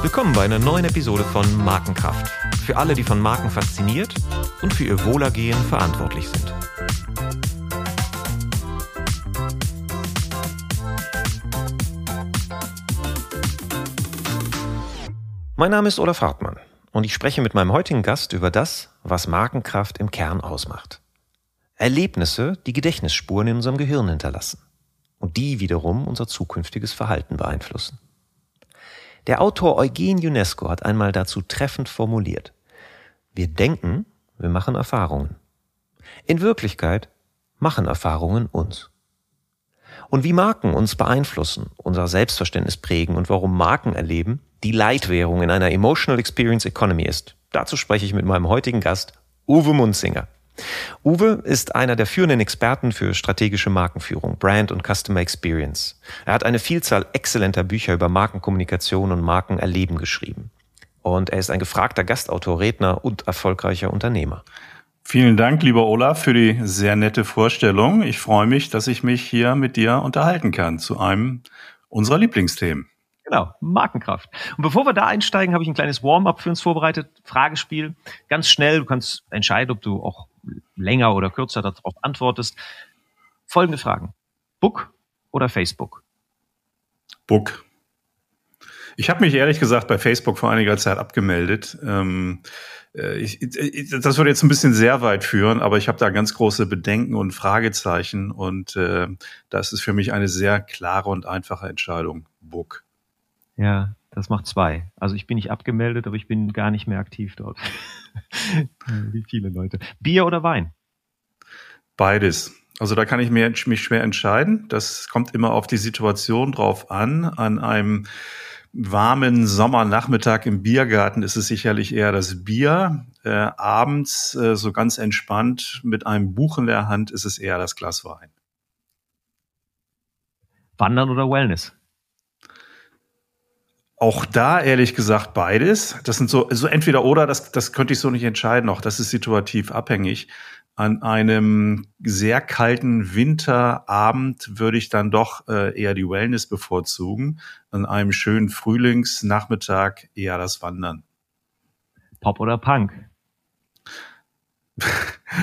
Willkommen bei einer neuen Episode von Markenkraft. Für alle, die von Marken fasziniert und für ihr Wohlergehen verantwortlich sind. Mein Name ist Olaf Hartmann und ich spreche mit meinem heutigen Gast über das, was Markenkraft im Kern ausmacht. Erlebnisse, die Gedächtnisspuren in unserem Gehirn hinterlassen und die wiederum unser zukünftiges Verhalten beeinflussen. Der Autor Eugen UNESCO hat einmal dazu treffend formuliert, wir denken, wir machen Erfahrungen. In Wirklichkeit machen Erfahrungen uns. Und wie Marken uns beeinflussen, unser Selbstverständnis prägen und warum Marken erleben, die Leitwährung in einer Emotional Experience Economy ist. Dazu spreche ich mit meinem heutigen Gast, Uwe Munzinger. Uwe ist einer der führenden Experten für strategische Markenführung, Brand und Customer Experience. Er hat eine Vielzahl exzellenter Bücher über Markenkommunikation und Markenerleben geschrieben. Und er ist ein gefragter Gastautor, Redner und erfolgreicher Unternehmer. Vielen Dank, lieber Olaf, für die sehr nette Vorstellung. Ich freue mich, dass ich mich hier mit dir unterhalten kann zu einem unserer Lieblingsthemen. Genau, Markenkraft. Und bevor wir da einsteigen, habe ich ein kleines Warm-up für uns vorbereitet. Fragespiel. Ganz schnell, du kannst entscheiden, ob du auch länger oder kürzer darauf antwortest. Folgende Fragen. Book oder Facebook? Book. Ich habe mich ehrlich gesagt bei Facebook vor einiger Zeit abgemeldet. Ähm, äh, ich, ich, das würde jetzt ein bisschen sehr weit führen, aber ich habe da ganz große Bedenken und Fragezeichen und äh, das ist für mich eine sehr klare und einfache Entscheidung. Book. Ja, das macht zwei. Also ich bin nicht abgemeldet, aber ich bin gar nicht mehr aktiv dort. Wie viele Leute. Bier oder Wein? Beides. Also da kann ich mich schwer entscheiden. Das kommt immer auf die Situation drauf an. An einem warmen Sommernachmittag im Biergarten ist es sicherlich eher das Bier. Äh, abends, äh, so ganz entspannt mit einem Buch in der Hand, ist es eher das Glas Wein. Wandern oder Wellness? Auch da ehrlich gesagt beides. Das sind so, so entweder oder, das, das könnte ich so nicht entscheiden. Auch das ist situativ abhängig. An einem sehr kalten Winterabend würde ich dann doch äh, eher die Wellness bevorzugen. An einem schönen Frühlingsnachmittag eher das Wandern. Pop oder Punk?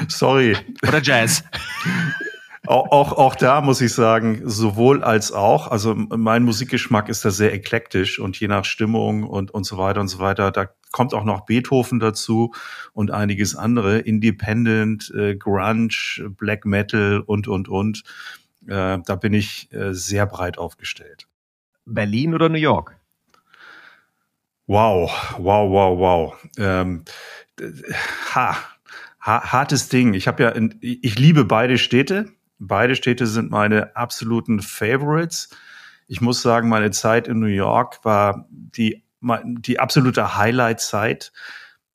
Sorry. Oder Jazz? auch, auch, auch da muss ich sagen, sowohl als auch. Also mein Musikgeschmack ist da sehr eklektisch und je nach Stimmung und, und so weiter und so weiter, da kommt auch noch Beethoven dazu und einiges andere. Independent, äh, Grunge, Black Metal und, und, und. Äh, da bin ich äh, sehr breit aufgestellt. Berlin oder New York? Wow, wow, wow, wow. Ähm, ha, ha, hartes Ding. Ich habe ja, ich liebe beide Städte. Beide Städte sind meine absoluten Favorites. Ich muss sagen, meine Zeit in New York war die, die absolute Highlight-Zeit.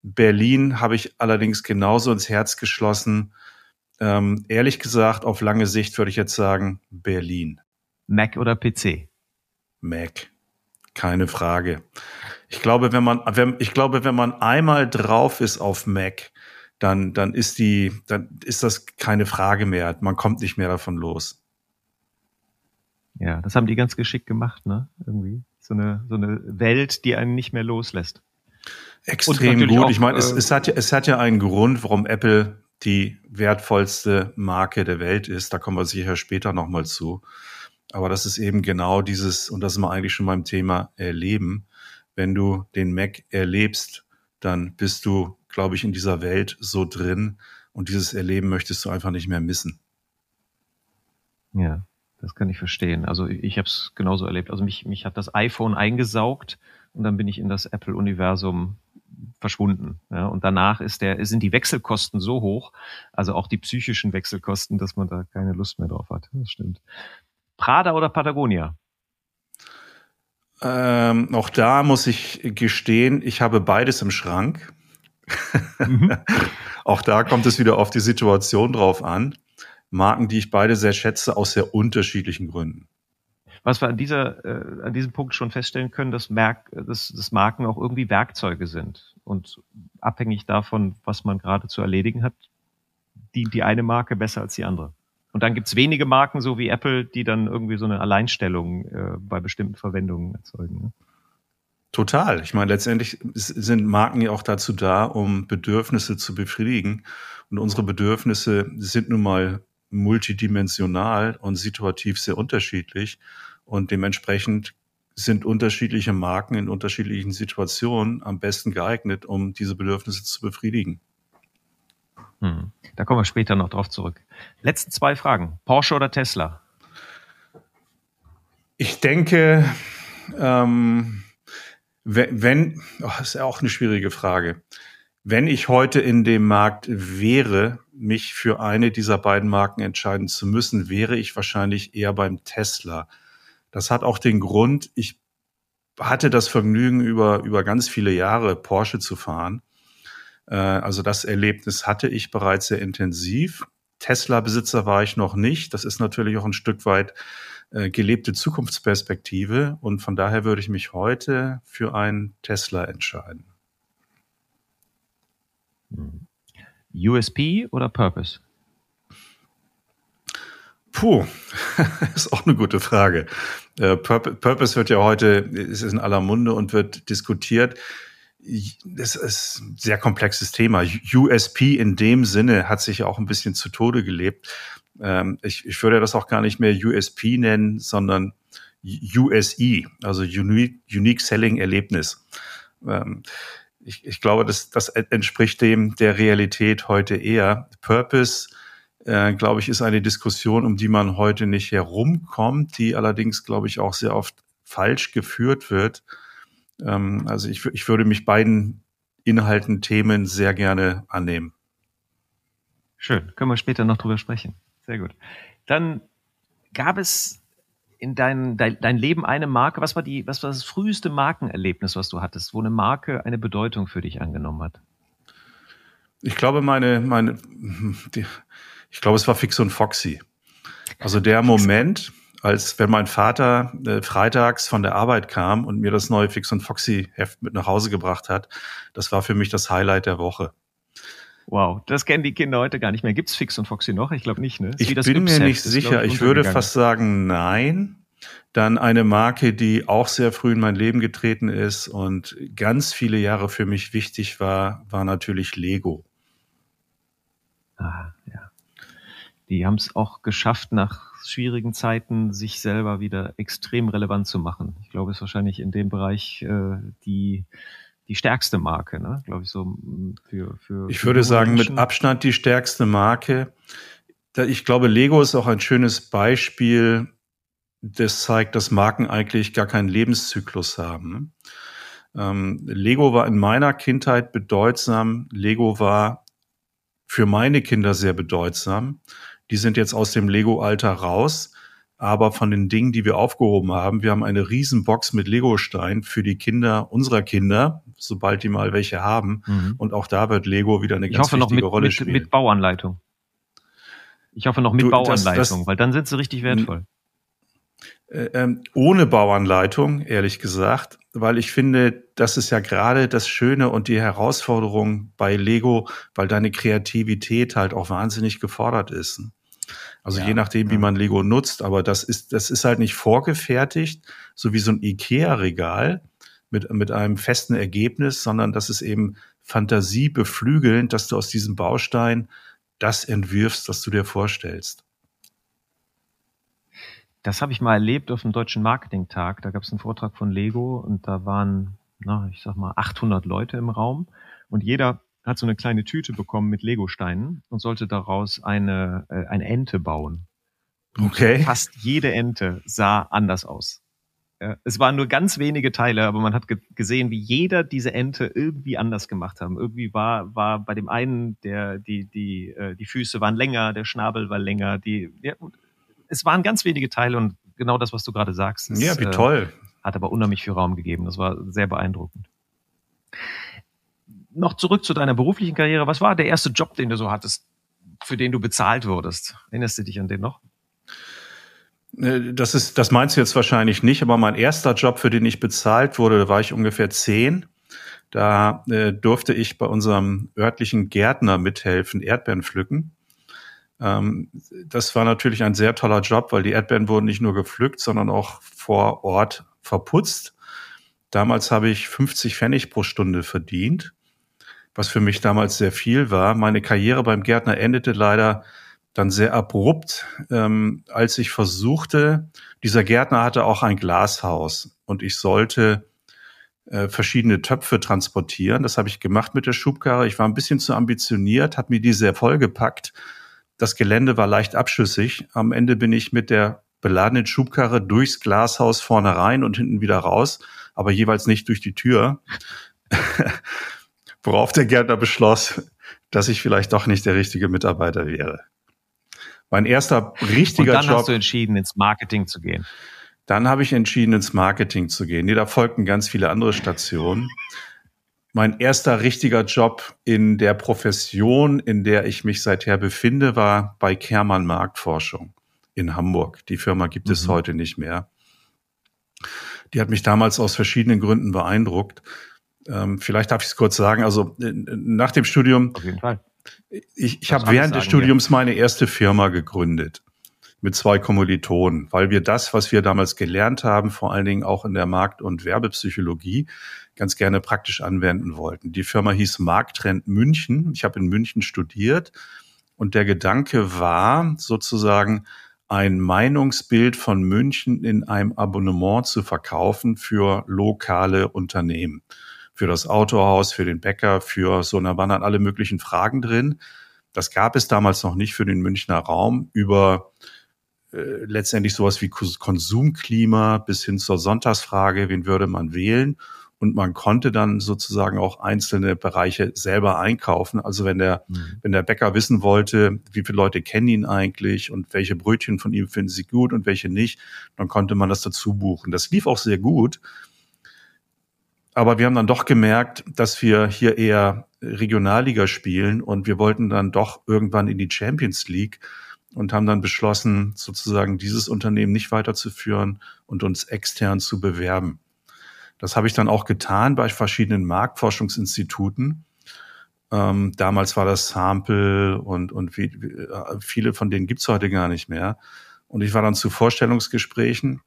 Berlin habe ich allerdings genauso ins Herz geschlossen. Ähm, ehrlich gesagt, auf lange Sicht würde ich jetzt sagen, Berlin. Mac oder PC? Mac. Keine Frage. Ich glaube, wenn man, wenn, ich glaube, wenn man einmal drauf ist auf Mac, dann, dann ist die, dann ist das keine Frage mehr. Man kommt nicht mehr davon los. Ja, das haben die ganz geschickt gemacht, ne? Irgendwie. So eine, so eine Welt, die einen nicht mehr loslässt. Extrem gut. Auch, ich meine, es, äh, es, hat ja, es hat ja einen Grund, warum Apple die wertvollste Marke der Welt ist. Da kommen wir sicher später nochmal zu. Aber das ist eben genau dieses, und das ist wir eigentlich schon beim Thema Erleben. Wenn du den Mac erlebst, dann bist du glaube ich, in dieser Welt so drin und dieses Erleben möchtest du einfach nicht mehr missen. Ja, das kann ich verstehen. Also ich habe es genauso erlebt. Also mich, mich hat das iPhone eingesaugt und dann bin ich in das Apple-Universum verschwunden. Ja, und danach ist der, sind die Wechselkosten so hoch, also auch die psychischen Wechselkosten, dass man da keine Lust mehr drauf hat. Das stimmt. Prada oder Patagonia? Ähm, auch da muss ich gestehen, ich habe beides im Schrank. Mhm. Auch da kommt es wieder auf die Situation drauf an. Marken, die ich beide sehr schätze, aus sehr unterschiedlichen Gründen. Was wir an, dieser, äh, an diesem Punkt schon feststellen können, dass, Merk, dass, dass Marken auch irgendwie Werkzeuge sind. Und abhängig davon, was man gerade zu erledigen hat, dient die eine Marke besser als die andere. Und dann gibt's wenige Marken, so wie Apple, die dann irgendwie so eine Alleinstellung äh, bei bestimmten Verwendungen erzeugen. Ne? Total. Ich meine, letztendlich sind Marken ja auch dazu da, um Bedürfnisse zu befriedigen. Und unsere Bedürfnisse sind nun mal multidimensional und situativ sehr unterschiedlich. Und dementsprechend sind unterschiedliche Marken in unterschiedlichen Situationen am besten geeignet, um diese Bedürfnisse zu befriedigen. Hm. Da kommen wir später noch drauf zurück. Letzten zwei Fragen. Porsche oder Tesla? Ich denke, ähm, wenn, oh, ist ja auch eine schwierige Frage. Wenn ich heute in dem Markt wäre, mich für eine dieser beiden Marken entscheiden zu müssen, wäre ich wahrscheinlich eher beim Tesla. Das hat auch den Grund, ich hatte das Vergnügen, über, über ganz viele Jahre Porsche zu fahren. Äh, also das Erlebnis hatte ich bereits sehr intensiv. Tesla-Besitzer war ich noch nicht. Das ist natürlich auch ein Stück weit äh, gelebte Zukunftsperspektive. Und von daher würde ich mich heute für einen Tesla entscheiden. USP oder Purpose? Puh, ist auch eine gute Frage. Äh, Purpose wird ja heute, ist in aller Munde und wird diskutiert. Das ist ein sehr komplexes Thema. USP in dem Sinne hat sich ja auch ein bisschen zu Tode gelebt. Ähm, ich, ich würde das auch gar nicht mehr USP nennen, sondern USE, also Unique, Unique Selling Erlebnis. Ähm, ich, ich glaube, das, das entspricht dem der Realität heute eher. Purpose äh, glaube ich, ist eine Diskussion, um die man heute nicht herumkommt, die allerdings, glaube ich, auch sehr oft falsch geführt wird. Ähm, also ich, ich würde mich beiden Inhalten, Themen sehr gerne annehmen. Schön, können wir später noch drüber sprechen. Sehr gut. Dann gab es in dein, dein, dein Leben eine Marke. Was war die, was war das früheste Markenerlebnis, was du hattest, wo eine Marke eine Bedeutung für dich angenommen hat? Ich glaube, meine, meine, die, ich glaube, es war Fix und Foxy. Also der Moment, als wenn mein Vater äh, freitags von der Arbeit kam und mir das neue Fix und Foxy Heft mit nach Hause gebracht hat, das war für mich das Highlight der Woche. Wow, das kennen die Kinder heute gar nicht mehr. Gibt's Fix und Foxy noch? Ich glaube nicht, ne? Ich bin mir nicht sicher. Ich, ich würde fast sagen, nein. Dann eine Marke, die auch sehr früh in mein Leben getreten ist und ganz viele Jahre für mich wichtig war, war natürlich Lego. Ah, ja. Die haben es auch geschafft, nach schwierigen Zeiten sich selber wieder extrem relevant zu machen. Ich glaube, es ist wahrscheinlich in dem Bereich äh, die die stärkste Marke, ne? glaube ich, so für, für. Ich würde sagen, Menschen. mit Abstand die stärkste Marke. Ich glaube, Lego ist auch ein schönes Beispiel, das zeigt, dass Marken eigentlich gar keinen Lebenszyklus haben. Ähm, Lego war in meiner Kindheit bedeutsam. Lego war für meine Kinder sehr bedeutsam. Die sind jetzt aus dem Lego-Alter raus aber von den Dingen, die wir aufgehoben haben, wir haben eine Riesenbox mit Lego-Stein für die Kinder unserer Kinder, sobald die mal welche haben. Mhm. Und auch da wird Lego wieder eine ich ganz hoffe wichtige noch mit, Rolle mit, spielen. Mit Bauanleitung. Ich hoffe noch mit du, Bauanleitung, das, das, weil dann sind sie richtig wertvoll. Äh, ähm, ohne Bauanleitung, ehrlich gesagt, weil ich finde, das ist ja gerade das Schöne und die Herausforderung bei Lego, weil deine Kreativität halt auch wahnsinnig gefordert ist. Also ja, je nachdem, ja. wie man Lego nutzt, aber das ist, das ist halt nicht vorgefertigt, so wie so ein IKEA-Regal mit, mit einem festen Ergebnis, sondern das ist eben Fantasie beflügelnd, dass du aus diesem Baustein das entwirfst, was du dir vorstellst. Das habe ich mal erlebt auf dem Deutschen Marketing-Tag. Da gab es einen Vortrag von Lego und da waren, na, ich sag mal, 800 Leute im Raum und jeder hat so eine kleine Tüte bekommen mit Legosteinen und sollte daraus eine, äh, eine Ente bauen. Okay. Fast jede Ente sah anders aus. Es waren nur ganz wenige Teile, aber man hat ge gesehen, wie jeder diese Ente irgendwie anders gemacht haben. Irgendwie war, war bei dem einen, der, die, die, äh, die Füße waren länger, der Schnabel war länger, die, ja, es waren ganz wenige Teile und genau das, was du gerade sagst. Ist, ja, wie toll. Äh, hat aber unheimlich viel Raum gegeben. Das war sehr beeindruckend noch zurück zu deiner beruflichen Karriere. Was war der erste Job, den du so hattest, für den du bezahlt wurdest? Erinnerst du dich an den noch? Äh, das ist, das meinst du jetzt wahrscheinlich nicht, aber mein erster Job, für den ich bezahlt wurde, da war ich ungefähr zehn. Da äh, durfte ich bei unserem örtlichen Gärtner mithelfen, Erdbeeren pflücken. Ähm, das war natürlich ein sehr toller Job, weil die Erdbeeren wurden nicht nur gepflückt, sondern auch vor Ort verputzt. Damals habe ich 50 Pfennig pro Stunde verdient, was für mich damals sehr viel war. Meine Karriere beim Gärtner endete leider dann sehr abrupt, ähm, als ich versuchte, dieser Gärtner hatte auch ein Glashaus und ich sollte äh, verschiedene Töpfe transportieren. Das habe ich gemacht mit der Schubkarre. Ich war ein bisschen zu ambitioniert, habe mir die sehr vollgepackt. Das Gelände war leicht abschüssig. Am Ende bin ich mit der beladenen Schubkarre durchs Glashaus vorne rein und hinten wieder raus, aber jeweils nicht durch die Tür. Worauf der Gärtner beschloss, dass ich vielleicht doch nicht der richtige Mitarbeiter wäre. Mein erster richtiger Job. Und dann Job, hast du entschieden, ins Marketing zu gehen. Dann habe ich entschieden, ins Marketing zu gehen. Nee, da folgten ganz viele andere Stationen. Mein erster richtiger Job in der Profession, in der ich mich seither befinde, war bei Kermann Marktforschung in Hamburg. Die Firma gibt mhm. es heute nicht mehr. Die hat mich damals aus verschiedenen Gründen beeindruckt. Ähm, vielleicht darf ich es kurz sagen. Also nach dem Studium. Auf jeden Fall. Ich, ich habe während des Studiums wir. meine erste Firma gegründet mit zwei Kommilitonen, weil wir das, was wir damals gelernt haben, vor allen Dingen auch in der Markt- und Werbepsychologie, ganz gerne praktisch anwenden wollten. Die Firma hieß Markttrend München. Ich habe in München studiert und der Gedanke war sozusagen ein Meinungsbild von München in einem Abonnement zu verkaufen für lokale Unternehmen für das Autohaus, für den Bäcker, für so, da waren dann alle möglichen Fragen drin. Das gab es damals noch nicht für den Münchner Raum über äh, letztendlich sowas wie Konsumklima bis hin zur Sonntagsfrage, wen würde man wählen? Und man konnte dann sozusagen auch einzelne Bereiche selber einkaufen. Also wenn der, mhm. wenn der Bäcker wissen wollte, wie viele Leute kennen ihn eigentlich und welche Brötchen von ihm finden sie gut und welche nicht, dann konnte man das dazu buchen. Das lief auch sehr gut. Aber wir haben dann doch gemerkt, dass wir hier eher Regionalliga spielen und wir wollten dann doch irgendwann in die Champions League und haben dann beschlossen, sozusagen dieses Unternehmen nicht weiterzuführen und uns extern zu bewerben. Das habe ich dann auch getan bei verschiedenen Marktforschungsinstituten. Ähm, damals war das Sample und, und wie, äh, viele von denen gibt's heute gar nicht mehr. Und ich war dann zu Vorstellungsgesprächen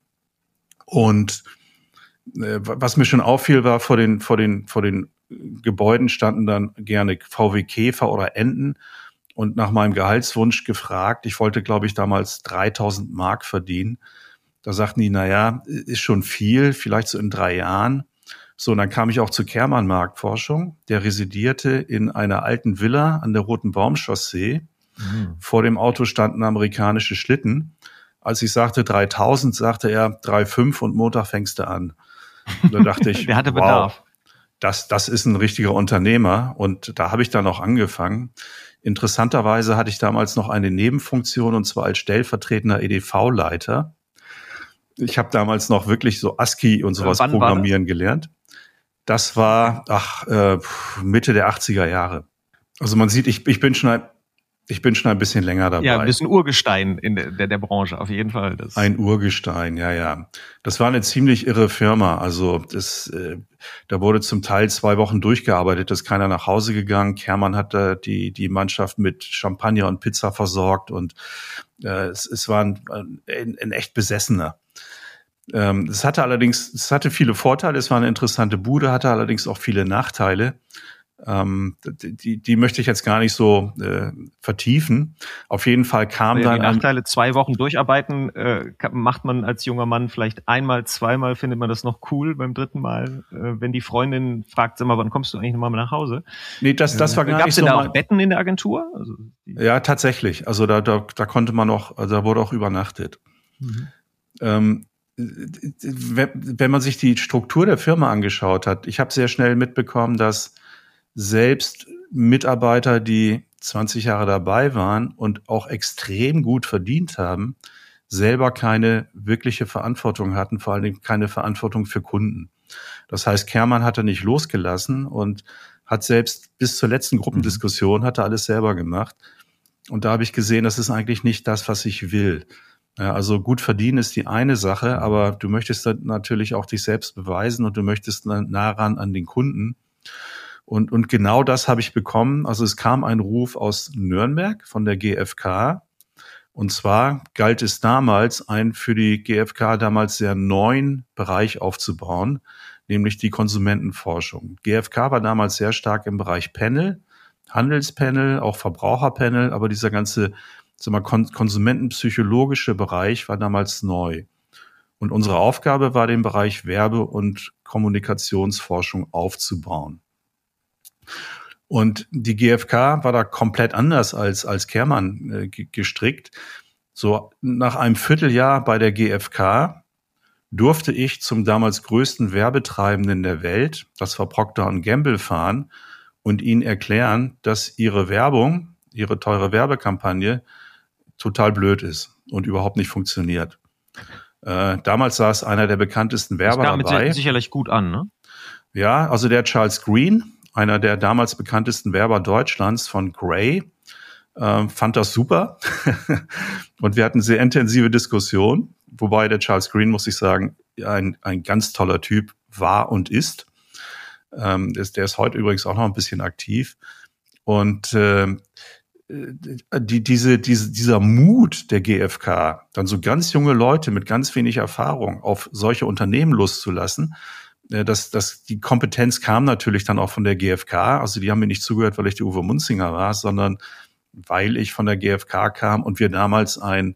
und was mir schon auffiel, war vor den, vor den, vor den Gebäuden standen dann gerne VW Käfer oder Enten und nach meinem Gehaltswunsch gefragt. Ich wollte, glaube ich, damals 3000 Mark verdienen. Da sagten die, na ja, ist schon viel, vielleicht so in drei Jahren. So, und dann kam ich auch zur Kermann Marktforschung. Der residierte in einer alten Villa an der Roten Baumchaussee. Mhm. Vor dem Auto standen amerikanische Schlitten. Als ich sagte 3000, sagte er 3,5 und Montag fängst du an. Und da dachte ich, der hatte Bedarf. Wow, das, das ist ein richtiger Unternehmer. Und da habe ich dann auch angefangen. Interessanterweise hatte ich damals noch eine Nebenfunktion und zwar als stellvertretender EDV-Leiter. Ich habe damals noch wirklich so ASCII und sowas Wann programmieren gelernt. Das war ach, äh, Mitte der 80er Jahre. Also man sieht, ich, ich bin schon ich bin schon ein bisschen länger dabei. Ja, ein Urgestein in der, der, der Branche, auf jeden Fall. Das ein Urgestein, ja, ja. Das war eine ziemlich irre Firma. Also das, äh, da wurde zum Teil zwei Wochen durchgearbeitet, ist keiner nach Hause gegangen. Kermann hat da die, die Mannschaft mit Champagner und Pizza versorgt und äh, es, es war ein, ein, ein echt Besessener. Ähm, es hatte allerdings, es hatte viele Vorteile, es war eine interessante Bude, hatte allerdings auch viele Nachteile. Ähm, die, die möchte ich jetzt gar nicht so äh, vertiefen. Auf jeden Fall kam ja, dann. Die Nachteile, zwei Wochen durcharbeiten, äh, macht man als junger Mann vielleicht einmal, zweimal, findet man das noch cool, beim dritten Mal, äh, wenn die Freundin fragt, sag mal, wann kommst du eigentlich nochmal nach Hause? Nee, das, das war äh, gar Gab's nicht so. Gab es da auch Betten in der Agentur? Also, ja, tatsächlich. Also da, da, da konnte man auch, also da wurde auch übernachtet. Mhm. Ähm, wenn man sich die Struktur der Firma angeschaut hat, ich habe sehr schnell mitbekommen, dass selbst Mitarbeiter, die 20 Jahre dabei waren und auch extrem gut verdient haben, selber keine wirkliche Verantwortung hatten, vor allen Dingen keine Verantwortung für Kunden. Das heißt, Kermann hatte nicht losgelassen und hat selbst bis zur letzten Gruppendiskussion hat er alles selber gemacht. Und da habe ich gesehen, das ist eigentlich nicht das, was ich will. Also gut verdienen ist die eine Sache, aber du möchtest dann natürlich auch dich selbst beweisen und du möchtest nah ran an den Kunden. Und, und genau das habe ich bekommen. Also es kam ein Ruf aus Nürnberg von der GfK. Und zwar galt es damals, einen für die GfK damals sehr neuen Bereich aufzubauen, nämlich die Konsumentenforschung. GfK war damals sehr stark im Bereich Panel, Handelspanel, auch Verbraucherpanel, aber dieser ganze sag mal, konsumentenpsychologische Bereich war damals neu. Und unsere Aufgabe war, den Bereich Werbe- und Kommunikationsforschung aufzubauen. Und die GfK war da komplett anders als, als Kehrmann äh, gestrickt. So nach einem Vierteljahr bei der GfK durfte ich zum damals größten Werbetreibenden der Welt, das war Procter Gamble, fahren und ihnen erklären, dass ihre Werbung, ihre teure Werbekampagne total blöd ist und überhaupt nicht funktioniert. Äh, damals saß einer der bekanntesten Werber das kam dabei. sicherlich gut an, ne? Ja, also der Charles Green, einer der damals bekanntesten Werber Deutschlands von Gray, äh, fand das super. und wir hatten sehr intensive Diskussionen, wobei der Charles Green, muss ich sagen, ein, ein ganz toller Typ war und ist. Ähm, ist der ist heute übrigens auch noch ein bisschen aktiv. Und äh, die, diese, diese, dieser Mut der GfK, dann so ganz junge Leute mit ganz wenig Erfahrung auf solche Unternehmen loszulassen, äh, das, das, die Kompetenz kam natürlich dann auch von der GfK. Also die haben mir nicht zugehört, weil ich der Uwe Munzinger war, sondern weil ich von der GfK kam und wir damals ein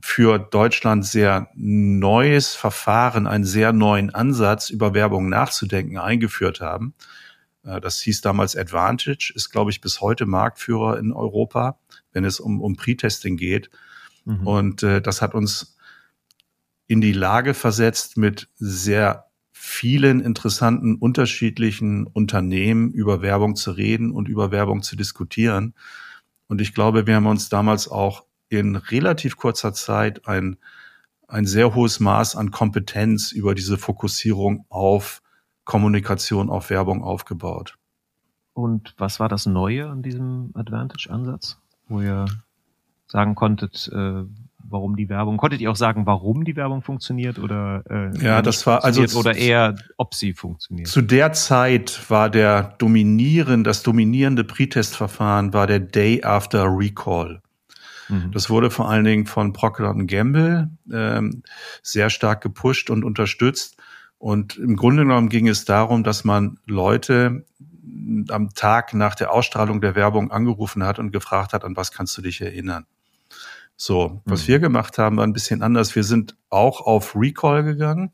für Deutschland sehr neues Verfahren, einen sehr neuen Ansatz über Werbung nachzudenken eingeführt haben. Äh, das hieß damals Advantage, ist, glaube ich, bis heute Marktführer in Europa, wenn es um, um Pre-Testing geht. Mhm. Und äh, das hat uns in die Lage versetzt, mit sehr vielen interessanten, unterschiedlichen Unternehmen über Werbung zu reden und über Werbung zu diskutieren. Und ich glaube, wir haben uns damals auch in relativ kurzer Zeit ein, ein sehr hohes Maß an Kompetenz über diese Fokussierung auf Kommunikation auf Werbung aufgebaut. Und was war das Neue an diesem Advantage-Ansatz, wo ihr sagen konntet, äh, warum die Werbung? Konntet ihr auch sagen, warum die Werbung funktioniert oder äh, ja, das war also oder eher, ob sie funktioniert? Zu der Zeit war der dominieren, das dominierende Pretest-Verfahren war der Day After Recall. Mhm. Das wurde vor allen Dingen von Procter Gamble ähm, sehr stark gepusht und unterstützt. Und im Grunde genommen ging es darum, dass man Leute am Tag nach der Ausstrahlung der Werbung angerufen hat und gefragt hat, an was kannst du dich erinnern? So, was mhm. wir gemacht haben, war ein bisschen anders. Wir sind auch auf Recall gegangen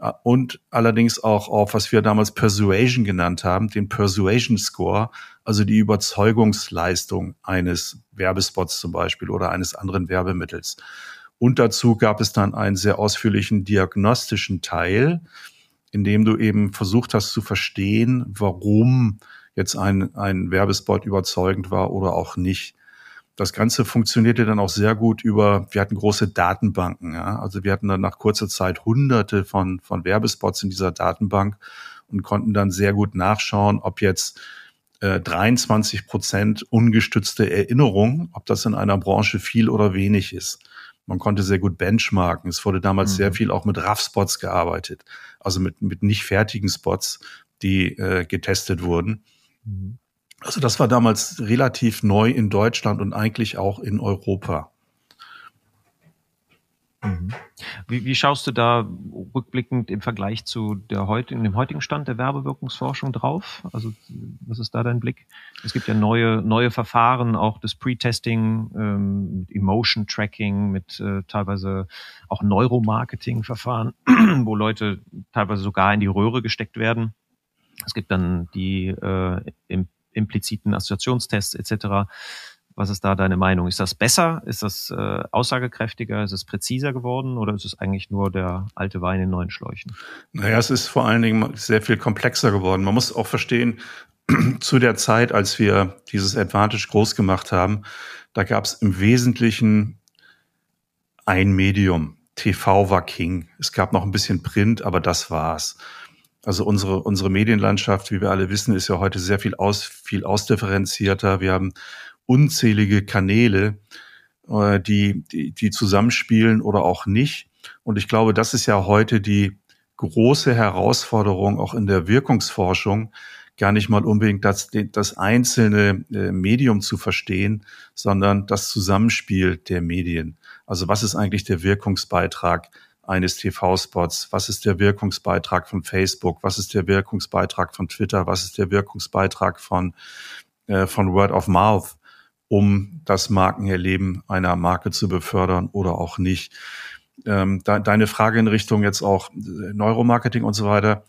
äh, und allerdings auch auf, was wir damals Persuasion genannt haben, den Persuasion Score, also die Überzeugungsleistung eines Werbespots zum Beispiel oder eines anderen Werbemittels. Und dazu gab es dann einen sehr ausführlichen diagnostischen Teil, in dem du eben versucht hast zu verstehen, warum jetzt ein, ein Werbespot überzeugend war oder auch nicht. Das Ganze funktionierte dann auch sehr gut über, wir hatten große Datenbanken. Ja? Also wir hatten dann nach kurzer Zeit hunderte von, von Werbespots in dieser Datenbank und konnten dann sehr gut nachschauen, ob jetzt äh, 23 Prozent ungestützte Erinnerung, ob das in einer Branche viel oder wenig ist. Man konnte sehr gut benchmarken. Es wurde damals mhm. sehr viel auch mit RAF-Spots gearbeitet, also mit, mit nicht fertigen Spots, die äh, getestet wurden. Mhm. Also das war damals relativ neu in Deutschland und eigentlich auch in Europa. Mhm. Wie, wie, schaust du da rückblickend im Vergleich zu der heutigen, dem heutigen Stand der Werbewirkungsforschung drauf? Also was ist da dein Blick? Es gibt ja neue, neue Verfahren, auch das Pre-Testing, ähm, mit Emotion Tracking, mit äh, teilweise auch Neuromarketing-Verfahren, wo Leute teilweise sogar in die Röhre gesteckt werden. Es gibt dann die äh, impliziten Assoziationstests etc. Was ist da deine Meinung? Ist das besser? Ist das äh, aussagekräftiger? Ist es präziser geworden? Oder ist es eigentlich nur der alte Wein in neuen Schläuchen? Naja, es ist vor allen Dingen sehr viel komplexer geworden. Man muss auch verstehen, zu der Zeit, als wir dieses Advantage groß gemacht haben, da gab es im Wesentlichen ein Medium. TV war King. Es gab noch ein bisschen Print, aber das war's. Also unsere, unsere Medienlandschaft, wie wir alle wissen, ist ja heute sehr viel aus, viel ausdifferenzierter. Wir haben unzählige Kanäle, äh, die, die, die zusammenspielen oder auch nicht. Und ich glaube, das ist ja heute die große Herausforderung auch in der Wirkungsforschung, gar nicht mal unbedingt das, das einzelne äh, Medium zu verstehen, sondern das Zusammenspiel der Medien. Also was ist eigentlich der Wirkungsbeitrag eines TV-Spots? Was ist der Wirkungsbeitrag von Facebook? Was ist der Wirkungsbeitrag von Twitter? Was ist der Wirkungsbeitrag von, äh, von Word of Mouth, um das Markenerleben einer Marke zu befördern oder auch nicht? Ähm, de deine Frage in Richtung jetzt auch äh, Neuromarketing und so weiter.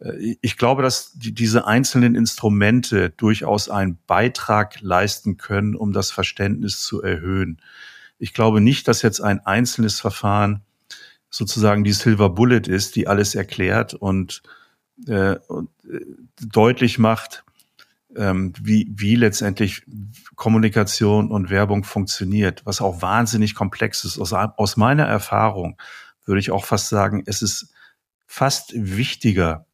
Äh, ich glaube, dass die, diese einzelnen Instrumente durchaus einen Beitrag leisten können, um das Verständnis zu erhöhen. Ich glaube nicht, dass jetzt ein einzelnes Verfahren sozusagen die Silver Bullet ist, die alles erklärt und, äh, und äh, deutlich macht, ähm, wie, wie letztendlich Kommunikation und Werbung funktioniert, was auch wahnsinnig komplex ist. Aus, aus meiner Erfahrung würde ich auch fast sagen, es ist fast wichtiger,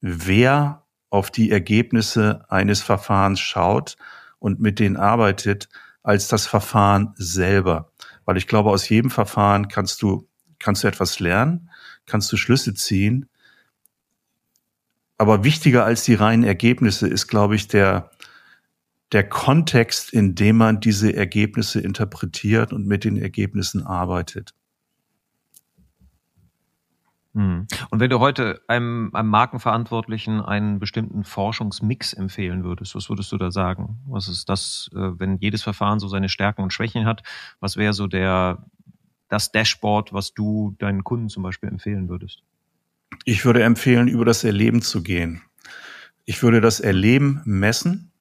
wer auf die Ergebnisse eines Verfahrens schaut und mit denen arbeitet, als das Verfahren selber. Weil ich glaube, aus jedem Verfahren kannst du, kannst du etwas lernen, kannst du Schlüsse ziehen. Aber wichtiger als die reinen Ergebnisse ist, glaube ich, der, der Kontext, in dem man diese Ergebnisse interpretiert und mit den Ergebnissen arbeitet. Hm. Und wenn du heute einem, einem Markenverantwortlichen einen bestimmten Forschungsmix empfehlen würdest, was würdest du da sagen? Was ist das, äh, wenn jedes Verfahren so seine Stärken und Schwächen hat? Was wäre so der, das Dashboard, was du deinen Kunden zum Beispiel empfehlen würdest? Ich würde empfehlen, über das Erleben zu gehen. Ich würde das Erleben messen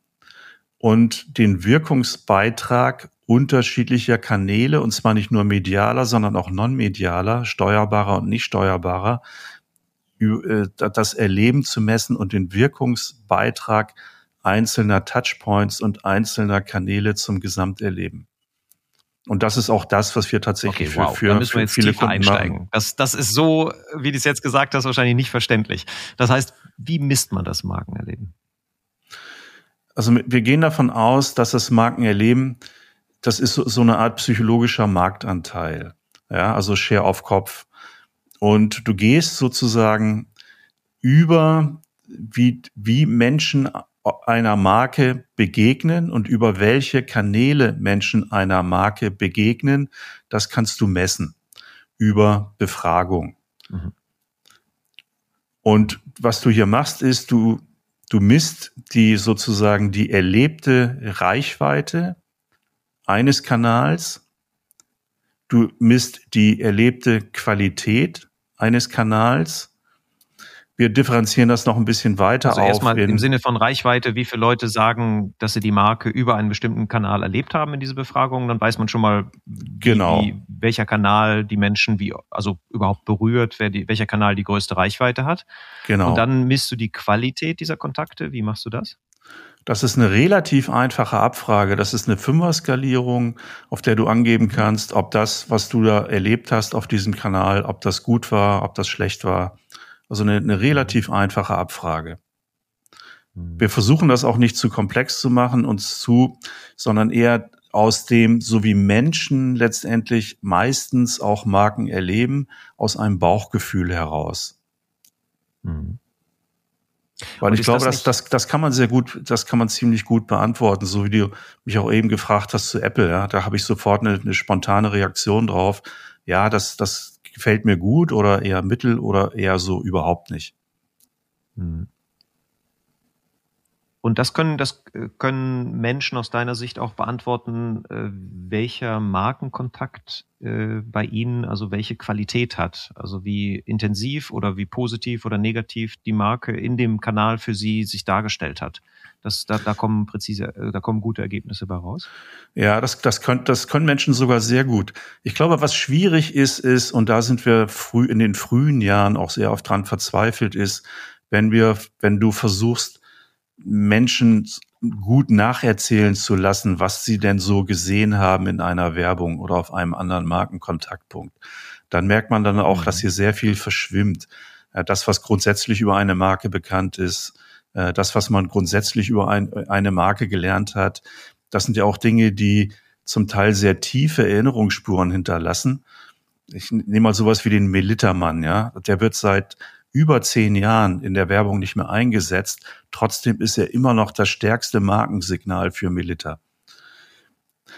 und den Wirkungsbeitrag unterschiedlicher Kanäle, und zwar nicht nur medialer, sondern auch non-medialer, steuerbarer und nicht steuerbarer, äh, das Erleben zu messen und den Wirkungsbeitrag einzelner Touchpoints und einzelner Kanäle zum Gesamterleben. Und das ist auch das, was wir tatsächlich okay, wow. für, für, für viele Kunden einsteigen. machen. Das, das ist so, wie du es jetzt gesagt hast, wahrscheinlich nicht verständlich. Das heißt, wie misst man das Markenerleben? Also wir gehen davon aus, dass das Markenerleben das ist so, so eine Art psychologischer Marktanteil. Ja, also Share auf Kopf. Und du gehst sozusagen über, wie, wie Menschen einer Marke begegnen und über welche Kanäle Menschen einer Marke begegnen, das kannst du messen über Befragung. Mhm. Und was du hier machst, ist, du, du misst die sozusagen die erlebte Reichweite eines Kanals, du misst die erlebte Qualität eines Kanals. Wir differenzieren das noch ein bisschen weiter also. Erstmal im Sinne von Reichweite, wie viele Leute sagen, dass sie die Marke über einen bestimmten Kanal erlebt haben in diese Befragung, dann weiß man schon mal, genau. Wie, welcher Kanal die Menschen wie, also überhaupt berührt, wer die, welcher Kanal die größte Reichweite hat. Genau. Und dann misst du die Qualität dieser Kontakte. Wie machst du das? Das ist eine relativ einfache Abfrage. Das ist eine Fünfer-Skalierung, auf der du angeben kannst, ob das, was du da erlebt hast auf diesem Kanal, ob das gut war, ob das schlecht war. Also eine, eine relativ einfache Abfrage. Mhm. Wir versuchen das auch nicht zu komplex zu machen, uns zu, sondern eher aus dem, so wie Menschen letztendlich meistens auch Marken erleben, aus einem Bauchgefühl heraus. Mhm. Weil und ich glaube, das, das, das kann man sehr gut, das kann man ziemlich gut beantworten, so wie du mich auch eben gefragt hast zu Apple. Ja, da habe ich sofort eine, eine spontane Reaktion drauf. Ja, das, das gefällt mir gut oder eher mittel oder eher so überhaupt nicht. Hm. Und das können, das äh, können Menschen aus deiner Sicht auch beantworten, äh, welcher Markenkontakt äh, bei ihnen, also welche Qualität hat. Also wie intensiv oder wie positiv oder negativ die Marke in dem Kanal für sie sich dargestellt hat. Das, da, da kommen präzise, da kommen gute Ergebnisse bei raus. Ja, das, das, können, das können Menschen sogar sehr gut. Ich glaube, was schwierig ist, ist, und da sind wir früh in den frühen Jahren auch sehr oft dran verzweifelt, ist, wenn wir, wenn du versuchst, Menschen gut nacherzählen zu lassen, was sie denn so gesehen haben in einer Werbung oder auf einem anderen Markenkontaktpunkt. Dann merkt man dann auch, dass mhm. hier sehr viel verschwimmt. Das, was grundsätzlich über eine Marke bekannt ist, äh, das, was man grundsätzlich über ein, eine Marke gelernt hat, das sind ja auch Dinge, die zum Teil sehr tiefe Erinnerungsspuren hinterlassen. Ich nehme mal sowas wie den Melittermann, ja. Der wird seit über zehn Jahren in der Werbung nicht mehr eingesetzt. Trotzdem ist er immer noch das stärkste Markensignal für Milita.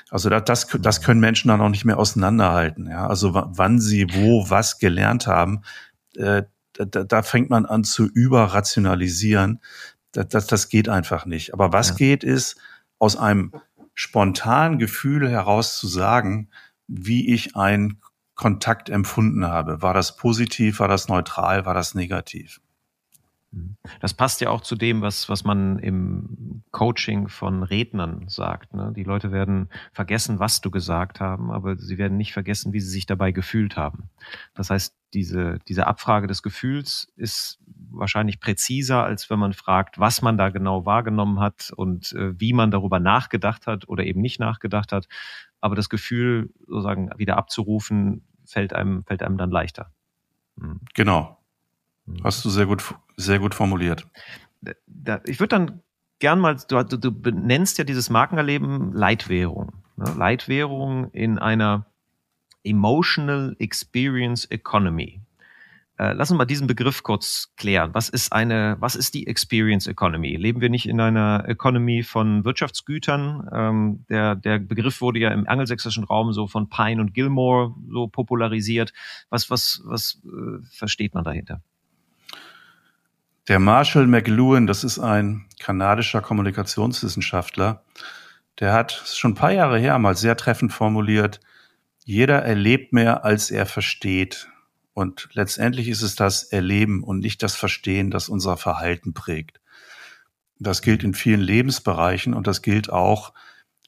Also das, das, das können Menschen dann auch nicht mehr auseinanderhalten. Ja? Also wann sie wo was gelernt haben, äh, da, da fängt man an zu überrationalisieren. Das, das, das geht einfach nicht. Aber was ja. geht, ist aus einem spontanen Gefühl heraus zu sagen, wie ich einen Kontakt empfunden habe. War das positiv, war das neutral, war das negativ? Mhm. Das passt ja auch zu dem, was, was man im Coaching von Rednern sagt. Ne? Die Leute werden vergessen, was du gesagt haben, aber sie werden nicht vergessen, wie sie sich dabei gefühlt haben. Das heißt, diese, diese Abfrage des Gefühls ist wahrscheinlich präziser, als wenn man fragt, was man da genau wahrgenommen hat und äh, wie man darüber nachgedacht hat oder eben nicht nachgedacht hat. Aber das Gefühl sozusagen wieder abzurufen, fällt einem, fällt einem dann leichter. Mhm. Genau. Mhm. Hast du sehr gut, sehr gut formuliert. Da, ich würde dann gern mal, du, du benennst ja dieses Markenerleben Leitwährung. Ne? Leitwährung in einer Emotional Experience Economy. Äh, lass uns mal diesen Begriff kurz klären. Was ist eine, was ist die Experience Economy? Leben wir nicht in einer Economy von Wirtschaftsgütern? Ähm, der, der Begriff wurde ja im angelsächsischen Raum so von Pine und Gilmore so popularisiert. Was, was, was äh, versteht man dahinter? Der Marshall McLuhan, das ist ein kanadischer Kommunikationswissenschaftler, der hat schon ein paar Jahre her mal sehr treffend formuliert, jeder erlebt mehr, als er versteht. Und letztendlich ist es das Erleben und nicht das Verstehen, das unser Verhalten prägt. Das gilt in vielen Lebensbereichen und das gilt auch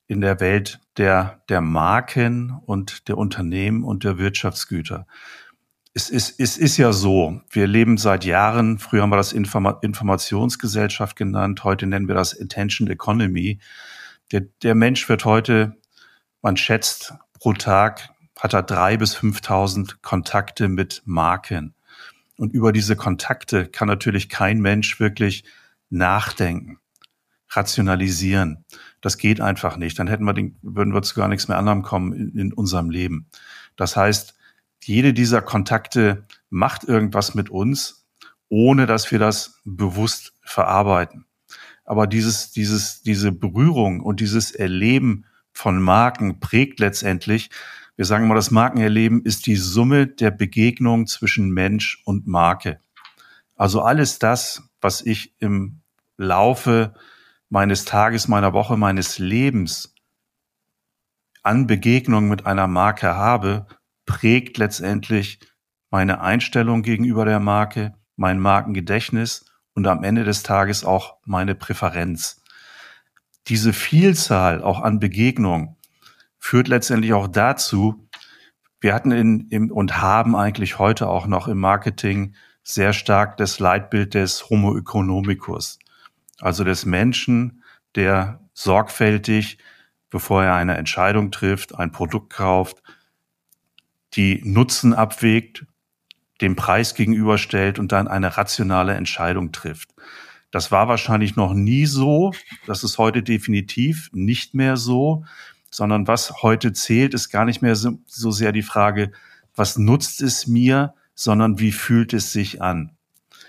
in der Welt der, der Marken und der Unternehmen und der Wirtschaftsgüter. Es ist, es ist ja so, wir leben seit Jahren, früher haben wir das Informa Informationsgesellschaft genannt, heute nennen wir das Attention Economy. Der, der Mensch wird heute, man schätzt, pro Tag hat er drei bis 5.000 Kontakte mit Marken. Und über diese Kontakte kann natürlich kein Mensch wirklich nachdenken, rationalisieren. Das geht einfach nicht. Dann hätten wir den, würden wir zu gar nichts mehr anderem kommen in, in unserem Leben. Das heißt, jede dieser Kontakte macht irgendwas mit uns, ohne dass wir das bewusst verarbeiten. Aber dieses, dieses, diese Berührung und dieses Erleben von Marken prägt letztendlich wir sagen mal, das Markenerleben ist die Summe der Begegnung zwischen Mensch und Marke. Also alles das, was ich im Laufe meines Tages, meiner Woche, meines Lebens an Begegnungen mit einer Marke habe, prägt letztendlich meine Einstellung gegenüber der Marke, mein Markengedächtnis und am Ende des Tages auch meine Präferenz. Diese Vielzahl auch an Begegnungen führt letztendlich auch dazu, wir hatten in, im, und haben eigentlich heute auch noch im Marketing sehr stark das Leitbild des Homo economicus, also des Menschen, der sorgfältig, bevor er eine Entscheidung trifft, ein Produkt kauft, die Nutzen abwägt, dem Preis gegenüberstellt und dann eine rationale Entscheidung trifft. Das war wahrscheinlich noch nie so. Das ist heute definitiv nicht mehr so sondern was heute zählt, ist gar nicht mehr so, so sehr die Frage, was nutzt es mir, sondern wie fühlt es sich an.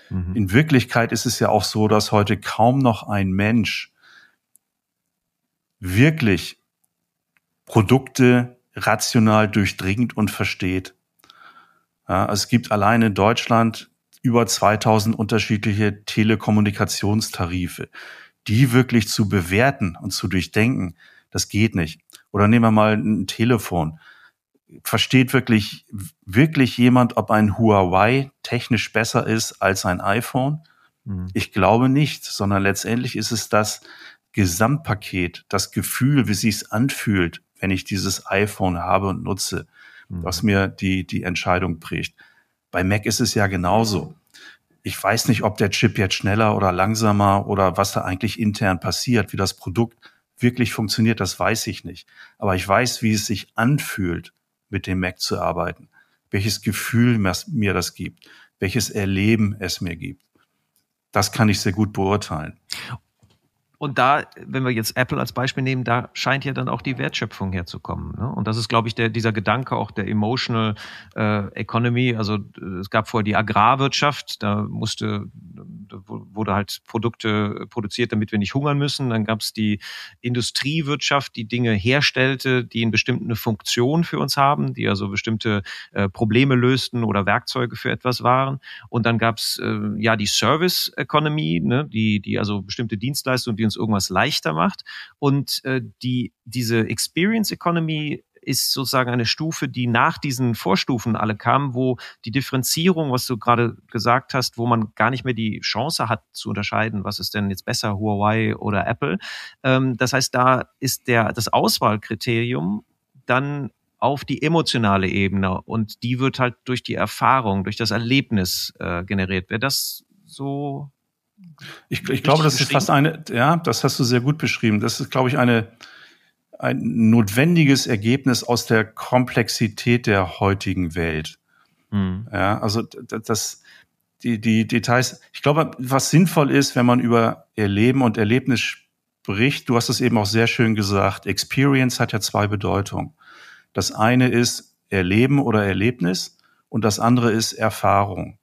Mhm. In Wirklichkeit ist es ja auch so, dass heute kaum noch ein Mensch wirklich Produkte rational durchdringt und versteht. Ja, es gibt allein in Deutschland über 2000 unterschiedliche Telekommunikationstarife. Die wirklich zu bewerten und zu durchdenken, das geht nicht. Oder nehmen wir mal ein Telefon. Versteht wirklich, wirklich jemand, ob ein Huawei technisch besser ist als ein iPhone? Mhm. Ich glaube nicht, sondern letztendlich ist es das Gesamtpaket, das Gefühl, wie sich's anfühlt, wenn ich dieses iPhone habe und nutze, mhm. was mir die, die Entscheidung prägt. Bei Mac ist es ja genauso. Ich weiß nicht, ob der Chip jetzt schneller oder langsamer oder was da eigentlich intern passiert, wie das Produkt wirklich funktioniert, das weiß ich nicht. Aber ich weiß, wie es sich anfühlt, mit dem Mac zu arbeiten, welches Gefühl mir das gibt, welches Erleben es mir gibt. Das kann ich sehr gut beurteilen. Und da, wenn wir jetzt Apple als Beispiel nehmen, da scheint ja dann auch die Wertschöpfung herzukommen. Ne? Und das ist, glaube ich, der, dieser Gedanke auch der Emotional äh, Economy. Also es gab vorher die Agrarwirtschaft, da musste, da wurde halt Produkte produziert, damit wir nicht hungern müssen. Dann gab es die Industriewirtschaft, die Dinge herstellte, die in bestimmten Funktion für uns haben, die also bestimmte äh, Probleme lösten oder Werkzeuge für etwas waren. Und dann gab es äh, ja die Service Economy, ne? die, die also bestimmte Dienstleistungen, die uns uns irgendwas leichter macht. Und äh, die, diese Experience Economy ist sozusagen eine Stufe, die nach diesen Vorstufen alle kam, wo die Differenzierung, was du gerade gesagt hast, wo man gar nicht mehr die Chance hat zu unterscheiden, was ist denn jetzt besser, Huawei oder Apple. Ähm, das heißt, da ist der, das Auswahlkriterium dann auf die emotionale Ebene und die wird halt durch die Erfahrung, durch das Erlebnis äh, generiert. Wäre das so ich, ich glaube, das ist fast eine, ja, das hast du sehr gut beschrieben. Das ist, glaube ich, eine, ein notwendiges Ergebnis aus der Komplexität der heutigen Welt. Mhm. Ja, also das, die, die Details. Ich glaube, was sinnvoll ist, wenn man über Erleben und Erlebnis spricht, du hast es eben auch sehr schön gesagt, Experience hat ja zwei Bedeutungen. Das eine ist Erleben oder Erlebnis und das andere ist Erfahrung.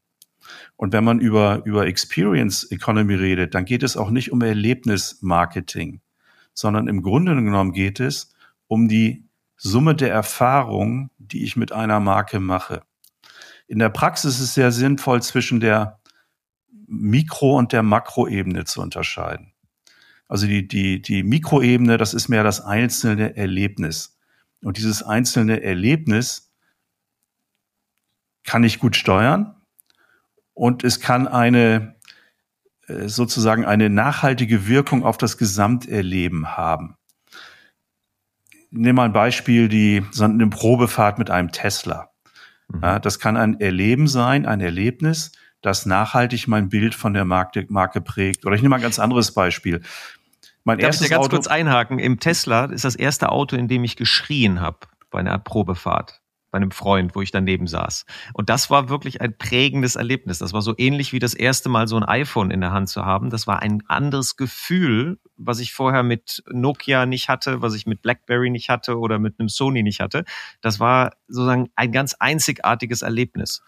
Und wenn man über, über Experience Economy redet, dann geht es auch nicht um Erlebnismarketing, sondern im Grunde genommen geht es um die Summe der Erfahrungen, die ich mit einer Marke mache. In der Praxis ist es sehr sinnvoll, zwischen der Mikro- und der Makroebene zu unterscheiden. Also die, die, die Mikroebene, das ist mehr das einzelne Erlebnis. Und dieses einzelne Erlebnis kann ich gut steuern und es kann eine äh, sozusagen eine nachhaltige Wirkung auf das Gesamterleben haben. Nehmen mal ein Beispiel, die eine Probefahrt mit einem Tesla. Mhm. Ja, das kann ein Erleben sein, ein Erlebnis, das nachhaltig mein Bild von der Marke, Marke prägt. Oder ich nehme mal ein ganz anderes Beispiel. Mein Darf erstes ich da ganz Auto kurz einhaken? Im Tesla ist das erste Auto, in dem ich geschrien habe bei einer Probefahrt bei einem Freund, wo ich daneben saß. Und das war wirklich ein prägendes Erlebnis. Das war so ähnlich wie das erste Mal so ein iPhone in der Hand zu haben. Das war ein anderes Gefühl, was ich vorher mit Nokia nicht hatte, was ich mit BlackBerry nicht hatte oder mit einem Sony nicht hatte. Das war sozusagen ein ganz einzigartiges Erlebnis.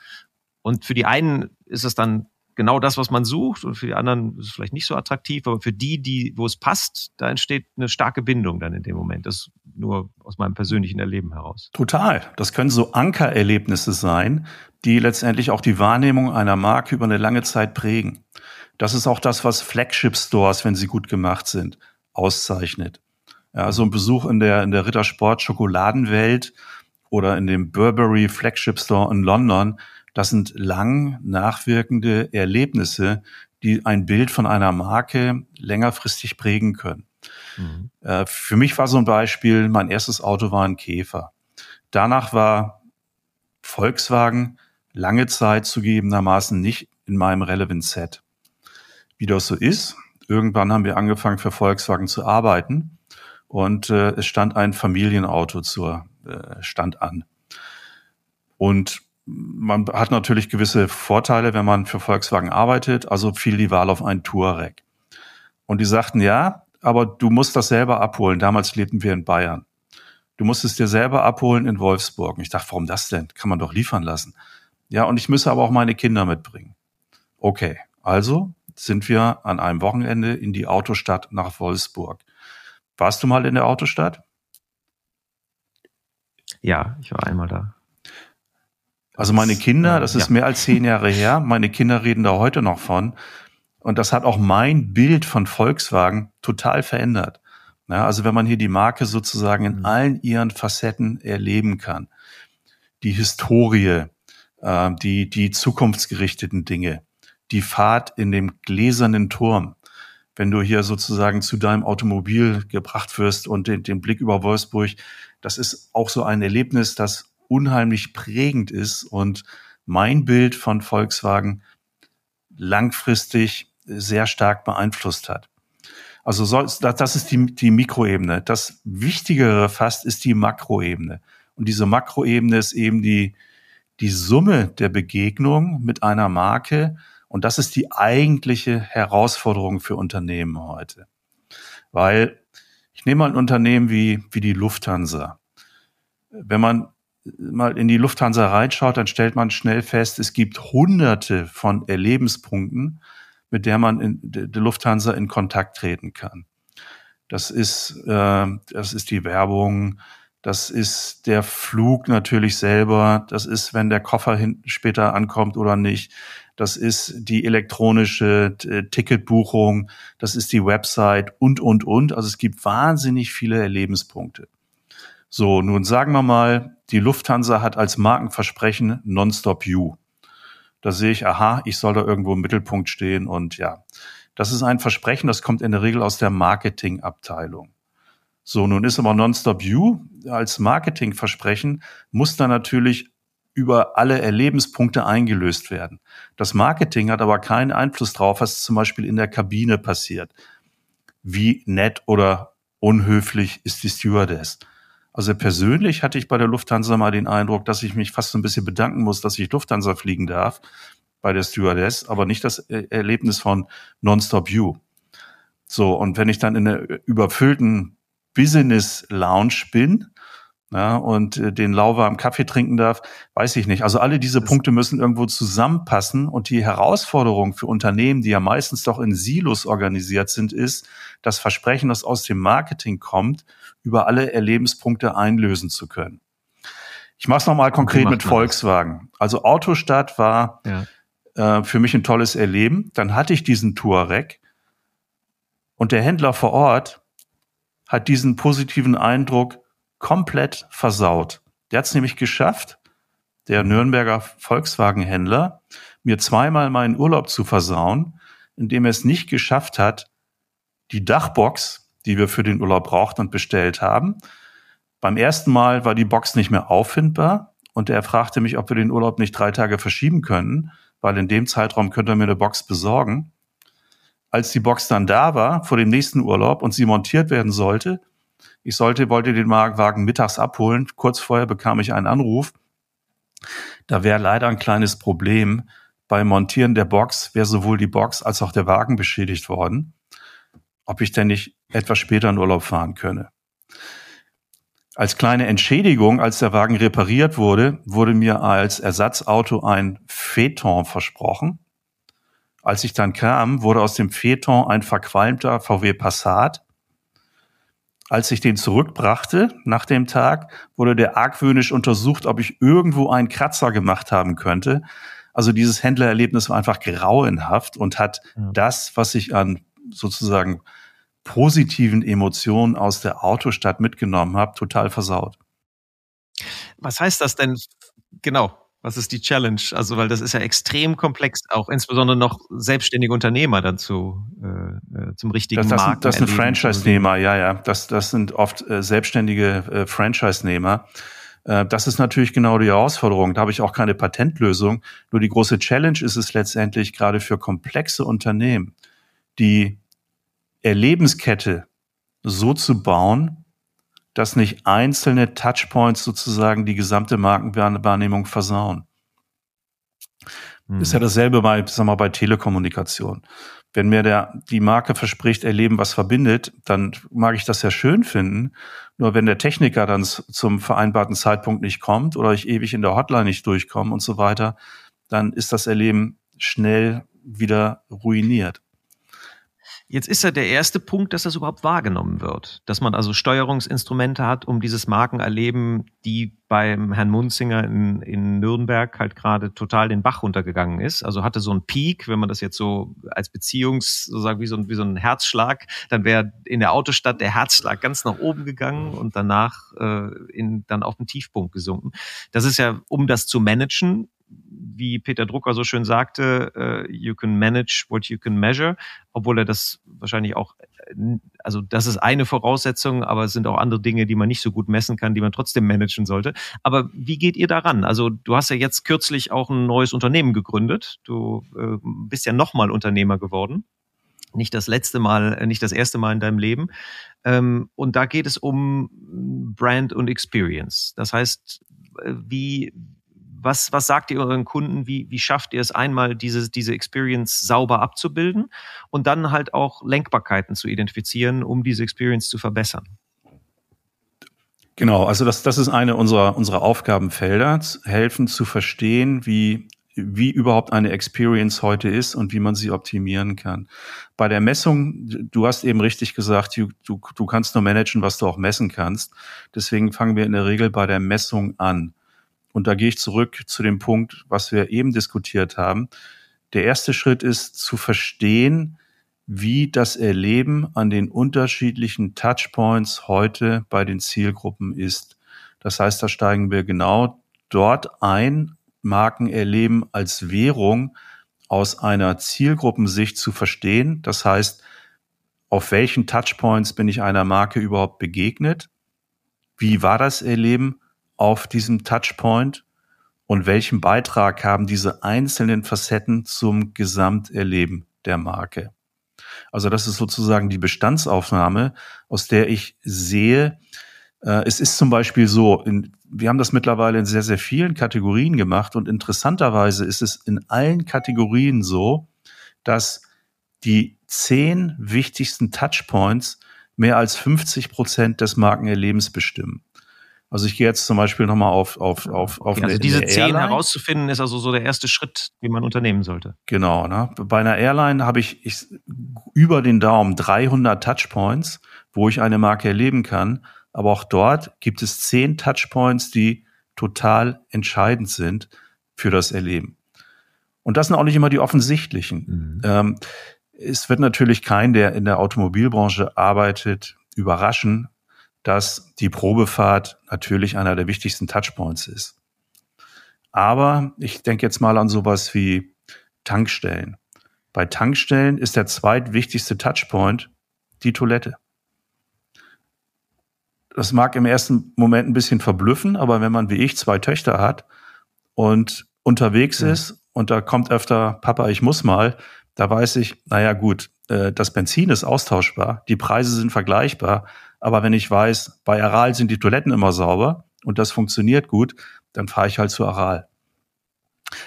Und für die einen ist es dann genau das, was man sucht und für die anderen ist es vielleicht nicht so attraktiv, aber für die, die, wo es passt, da entsteht eine starke Bindung dann in dem Moment. Das nur aus meinem persönlichen Erleben heraus. Total. Das können so Ankererlebnisse sein, die letztendlich auch die Wahrnehmung einer Marke über eine lange Zeit prägen. Das ist auch das, was Flagship Stores, wenn sie gut gemacht sind, auszeichnet. Ja, so ein Besuch in der, in der Rittersport Schokoladenwelt oder in dem Burberry Flagship Store in London das sind lang nachwirkende Erlebnisse, die ein Bild von einer Marke längerfristig prägen können. Mhm. Äh, für mich war so ein Beispiel, mein erstes Auto war ein Käfer. Danach war Volkswagen lange Zeit zugegebenermaßen nicht in meinem Relevant Set. Wie das so ist, irgendwann haben wir angefangen für Volkswagen zu arbeiten und äh, es stand ein Familienauto zur äh, stand an. Und man hat natürlich gewisse Vorteile, wenn man für Volkswagen arbeitet, also fiel die Wahl auf einen Touareg. Und die sagten, ja, aber du musst das selber abholen. Damals lebten wir in Bayern. Du musst es dir selber abholen in Wolfsburg. Und ich dachte, warum das denn? Kann man doch liefern lassen. Ja, und ich müsse aber auch meine Kinder mitbringen. Okay, also sind wir an einem Wochenende in die Autostadt nach Wolfsburg. Warst du mal in der Autostadt? Ja, ich war einmal da. Also meine Kinder, das ist ja. mehr als zehn Jahre her, meine Kinder reden da heute noch von. Und das hat auch mein Bild von Volkswagen total verändert. Ja, also wenn man hier die Marke sozusagen in mhm. allen ihren Facetten erleben kann, die Historie, äh, die, die zukunftsgerichteten Dinge, die Fahrt in dem gläsernen Turm, wenn du hier sozusagen zu deinem Automobil gebracht wirst und den, den Blick über Wolfsburg, das ist auch so ein Erlebnis, das unheimlich prägend ist und mein Bild von Volkswagen langfristig sehr stark beeinflusst hat. Also das ist die, die Mikroebene. Das Wichtigere fast ist die Makroebene. Und diese Makroebene ist eben die, die Summe der Begegnung mit einer Marke. Und das ist die eigentliche Herausforderung für Unternehmen heute. Weil ich nehme mal ein Unternehmen wie, wie die Lufthansa. Wenn man mal in die Lufthansa reinschaut, dann stellt man schnell fest, es gibt hunderte von Erlebenspunkten, mit der man in der Lufthansa in Kontakt treten kann. Das ist, äh, das ist die Werbung, das ist der Flug natürlich selber, das ist, wenn der Koffer hin, später ankommt oder nicht, das ist die elektronische äh, Ticketbuchung, das ist die Website und, und, und. Also es gibt wahnsinnig viele Erlebenspunkte. So, nun sagen wir mal, die Lufthansa hat als Markenversprechen Nonstop You. Da sehe ich, aha, ich soll da irgendwo im Mittelpunkt stehen und ja, das ist ein Versprechen, das kommt in der Regel aus der Marketingabteilung. So, nun ist aber Nonstop You als Marketingversprechen muss dann natürlich über alle Erlebenspunkte eingelöst werden. Das Marketing hat aber keinen Einfluss drauf, was zum Beispiel in der Kabine passiert. Wie nett oder unhöflich ist die Stewardess? Also persönlich hatte ich bei der Lufthansa mal den Eindruck, dass ich mich fast so ein bisschen bedanken muss, dass ich Lufthansa fliegen darf bei der Stewardess, aber nicht das Erlebnis von Nonstop You. So, und wenn ich dann in einer überfüllten Business Lounge bin, ja, und äh, den lauwarmen Kaffee trinken darf, weiß ich nicht. Also alle diese das Punkte müssen irgendwo zusammenpassen und die Herausforderung für Unternehmen, die ja meistens doch in Silos organisiert sind, ist, das Versprechen, das aus dem Marketing kommt, über alle Erlebenspunkte einlösen zu können. Ich mache es nochmal konkret mit Volkswagen. Das? Also Autostadt war ja. äh, für mich ein tolles Erleben. Dann hatte ich diesen Touareg und der Händler vor Ort hat diesen positiven Eindruck komplett versaut. Der hat es nämlich geschafft, der Nürnberger Volkswagen-Händler, mir zweimal meinen Urlaub zu versauen, indem er es nicht geschafft hat, die Dachbox, die wir für den Urlaub brauchten und bestellt haben. Beim ersten Mal war die Box nicht mehr auffindbar und er fragte mich, ob wir den Urlaub nicht drei Tage verschieben können, weil in dem Zeitraum könnte er mir eine Box besorgen. Als die Box dann da war, vor dem nächsten Urlaub und sie montiert werden sollte, ich sollte, wollte den Wagen mittags abholen. Kurz vorher bekam ich einen Anruf. Da wäre leider ein kleines Problem. Beim Montieren der Box wäre sowohl die Box als auch der Wagen beschädigt worden. Ob ich denn nicht etwas später in Urlaub fahren könne. Als kleine Entschädigung, als der Wagen repariert wurde, wurde mir als Ersatzauto ein Phaeton versprochen. Als ich dann kam, wurde aus dem Phaeton ein verqualmter VW Passat als ich den zurückbrachte nach dem Tag, wurde der argwöhnisch untersucht, ob ich irgendwo einen Kratzer gemacht haben könnte. Also dieses Händlererlebnis war einfach grauenhaft und hat ja. das, was ich an sozusagen positiven Emotionen aus der Autostadt mitgenommen habe, total versaut. Was heißt das denn genau? Was ist die Challenge? Also, weil das ist ja extrem komplex, auch insbesondere noch selbstständige Unternehmer dazu äh, äh zum richtigen das, das, Marken Das sind Franchise-Nehmer, ja, ja. Das, das sind oft äh, selbstständige äh, Franchise-Nehmer. Äh, das ist natürlich genau die Herausforderung. Da habe ich auch keine Patentlösung. Nur die große Challenge ist es letztendlich gerade für komplexe Unternehmen, die Erlebenskette so zu bauen, dass nicht einzelne Touchpoints sozusagen die gesamte Markenwahrnehmung versauen. Hm. Ist ja dasselbe bei, sag mal, bei Telekommunikation. Wenn mir der, die Marke verspricht, erleben, was verbindet, dann mag ich das ja schön finden. Nur wenn der Techniker dann zum vereinbarten Zeitpunkt nicht kommt oder ich ewig in der Hotline nicht durchkomme und so weiter, dann ist das Erleben schnell wieder ruiniert. Jetzt ist ja der erste Punkt, dass das überhaupt wahrgenommen wird. Dass man also Steuerungsinstrumente hat, um dieses Markenerleben, die beim Herrn Munzinger in, in Nürnberg halt gerade total den Bach runtergegangen ist. Also hatte so einen Peak, wenn man das jetzt so als Beziehungs, sozusagen wie so ein, wie so ein Herzschlag, dann wäre in der Autostadt der Herzschlag ganz nach oben gegangen und danach äh, in, dann auf den Tiefpunkt gesunken. Das ist ja, um das zu managen, wie Peter Drucker so schön sagte, uh, you can manage what you can measure, obwohl er das wahrscheinlich auch, äh, also das ist eine Voraussetzung, aber es sind auch andere Dinge, die man nicht so gut messen kann, die man trotzdem managen sollte. Aber wie geht ihr daran? Also du hast ja jetzt kürzlich auch ein neues Unternehmen gegründet. Du äh, bist ja nochmal Unternehmer geworden. Nicht das letzte Mal, äh, nicht das erste Mal in deinem Leben. Ähm, und da geht es um Brand und Experience. Das heißt, wie, was, was sagt ihr euren Kunden? Wie, wie schafft ihr es einmal, diese, diese Experience sauber abzubilden und dann halt auch Lenkbarkeiten zu identifizieren, um diese Experience zu verbessern? Genau, also das, das ist eine unserer, unserer Aufgabenfelder, helfen zu verstehen, wie wie überhaupt eine Experience heute ist und wie man sie optimieren kann. Bei der Messung, du hast eben richtig gesagt, du, du, du kannst nur managen, was du auch messen kannst. Deswegen fangen wir in der Regel bei der Messung an. Und da gehe ich zurück zu dem Punkt, was wir eben diskutiert haben. Der erste Schritt ist zu verstehen, wie das Erleben an den unterschiedlichen Touchpoints heute bei den Zielgruppen ist. Das heißt, da steigen wir genau dort ein, Marken erleben als Währung aus einer Zielgruppensicht zu verstehen. Das heißt, auf welchen Touchpoints bin ich einer Marke überhaupt begegnet? Wie war das Erleben auf diesem Touchpoint? Und welchen Beitrag haben diese einzelnen Facetten zum Gesamterleben der Marke? Also das ist sozusagen die Bestandsaufnahme, aus der ich sehe, äh, es ist zum Beispiel so, in, wir haben das mittlerweile in sehr, sehr vielen Kategorien gemacht und interessanterweise ist es in allen Kategorien so, dass die zehn wichtigsten Touchpoints mehr als 50 Prozent des Markenerlebens bestimmen. Also ich gehe jetzt zum Beispiel nochmal auf auf auf auf okay, Also diese zehn herauszufinden ist also so der erste Schritt, den man unternehmen sollte. Genau. Ne? Bei einer Airline habe ich, ich über den Daumen 300 Touchpoints, wo ich eine Marke erleben kann. Aber auch dort gibt es zehn Touchpoints, die total entscheidend sind für das Erleben. Und das sind auch nicht immer die offensichtlichen. Mhm. Ähm, es wird natürlich kein, der in der Automobilbranche arbeitet, überraschen, dass die Probefahrt natürlich einer der wichtigsten Touchpoints ist. Aber ich denke jetzt mal an sowas wie Tankstellen. Bei Tankstellen ist der zweitwichtigste Touchpoint die Toilette das mag im ersten Moment ein bisschen verblüffen, aber wenn man wie ich zwei Töchter hat und unterwegs ja. ist und da kommt öfter Papa, ich muss mal, da weiß ich, naja gut, äh, das Benzin ist austauschbar, die Preise sind vergleichbar, aber wenn ich weiß, bei Aral sind die Toiletten immer sauber und das funktioniert gut, dann fahre ich halt zu Aral.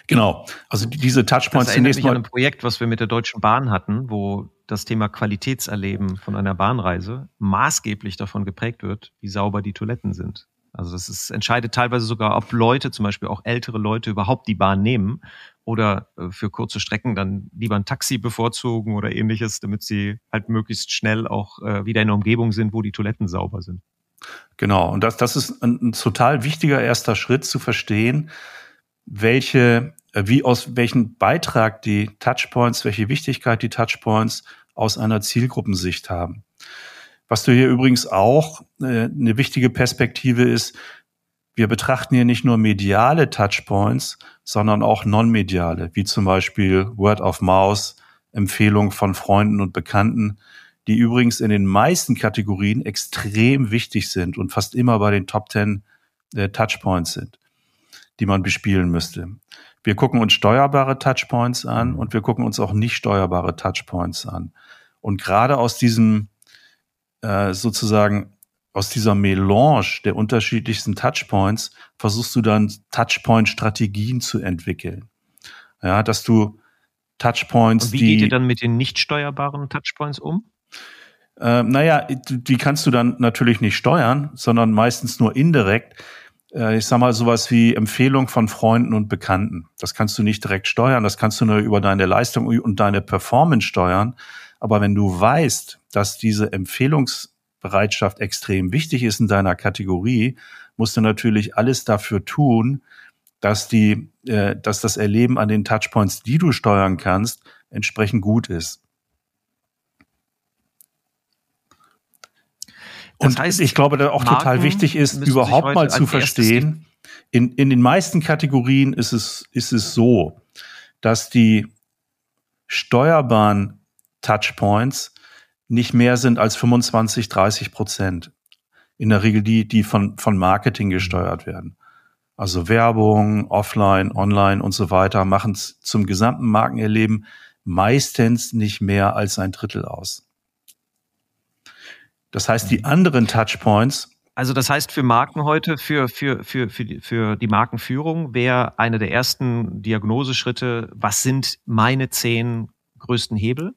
Genau, also diese Touchpoints das zunächst mich mal. an ein Projekt, was wir mit der Deutschen Bahn hatten, wo das Thema Qualitätserleben von einer Bahnreise maßgeblich davon geprägt wird, wie sauber die Toiletten sind. Also das ist, entscheidet teilweise sogar, ob Leute, zum Beispiel auch ältere Leute, überhaupt die Bahn nehmen oder äh, für kurze Strecken dann lieber ein Taxi bevorzugen oder ähnliches, damit sie halt möglichst schnell auch äh, wieder in einer Umgebung sind, wo die Toiletten sauber sind. Genau, und das, das ist ein, ein total wichtiger erster Schritt zu verstehen, welche, äh, wie aus welchen Beitrag die Touchpoints, welche Wichtigkeit die Touchpoints aus einer Zielgruppensicht haben. Was du hier übrigens auch äh, eine wichtige Perspektive ist, wir betrachten hier nicht nur mediale Touchpoints, sondern auch non-mediale, wie zum Beispiel Word of Mouse, Empfehlungen von Freunden und Bekannten, die übrigens in den meisten Kategorien extrem wichtig sind und fast immer bei den Top 10 äh, Touchpoints sind die man bespielen müsste. Wir gucken uns steuerbare Touchpoints an und wir gucken uns auch nicht steuerbare Touchpoints an. Und gerade aus diesem äh, sozusagen aus dieser Melange der unterschiedlichsten Touchpoints versuchst du dann Touchpoint-Strategien zu entwickeln. Ja, dass du Touchpoints, Und wie die, geht ihr dann mit den nicht steuerbaren Touchpoints um? Äh, naja, die kannst du dann natürlich nicht steuern, sondern meistens nur indirekt äh, ich sag mal, sowas wie Empfehlung von Freunden und Bekannten. Das kannst du nicht direkt steuern, das kannst du nur über deine Leistung und deine Performance steuern. Aber wenn du weißt, dass diese Empfehlungsbereitschaft extrem wichtig ist in deiner Kategorie, musst du natürlich alles dafür tun, dass die, äh, dass das Erleben an den Touchpoints, die du steuern kannst, entsprechend gut ist. Das und heißt, ich glaube, dass auch Marken total wichtig ist, überhaupt mal zu verstehen, in, in den meisten Kategorien ist es, ist es so, dass die steuerbaren Touchpoints nicht mehr sind als 25, 30 Prozent. In der Regel die, die von, von Marketing gesteuert werden. Also Werbung, Offline, Online und so weiter machen zum gesamten Markenerleben meistens nicht mehr als ein Drittel aus. Das heißt, die anderen Touchpoints, Also das heißt für Marken heute, für, für, für, für, die, für die Markenführung wäre eine der ersten Diagnoseschritte, was sind meine zehn größten Hebel?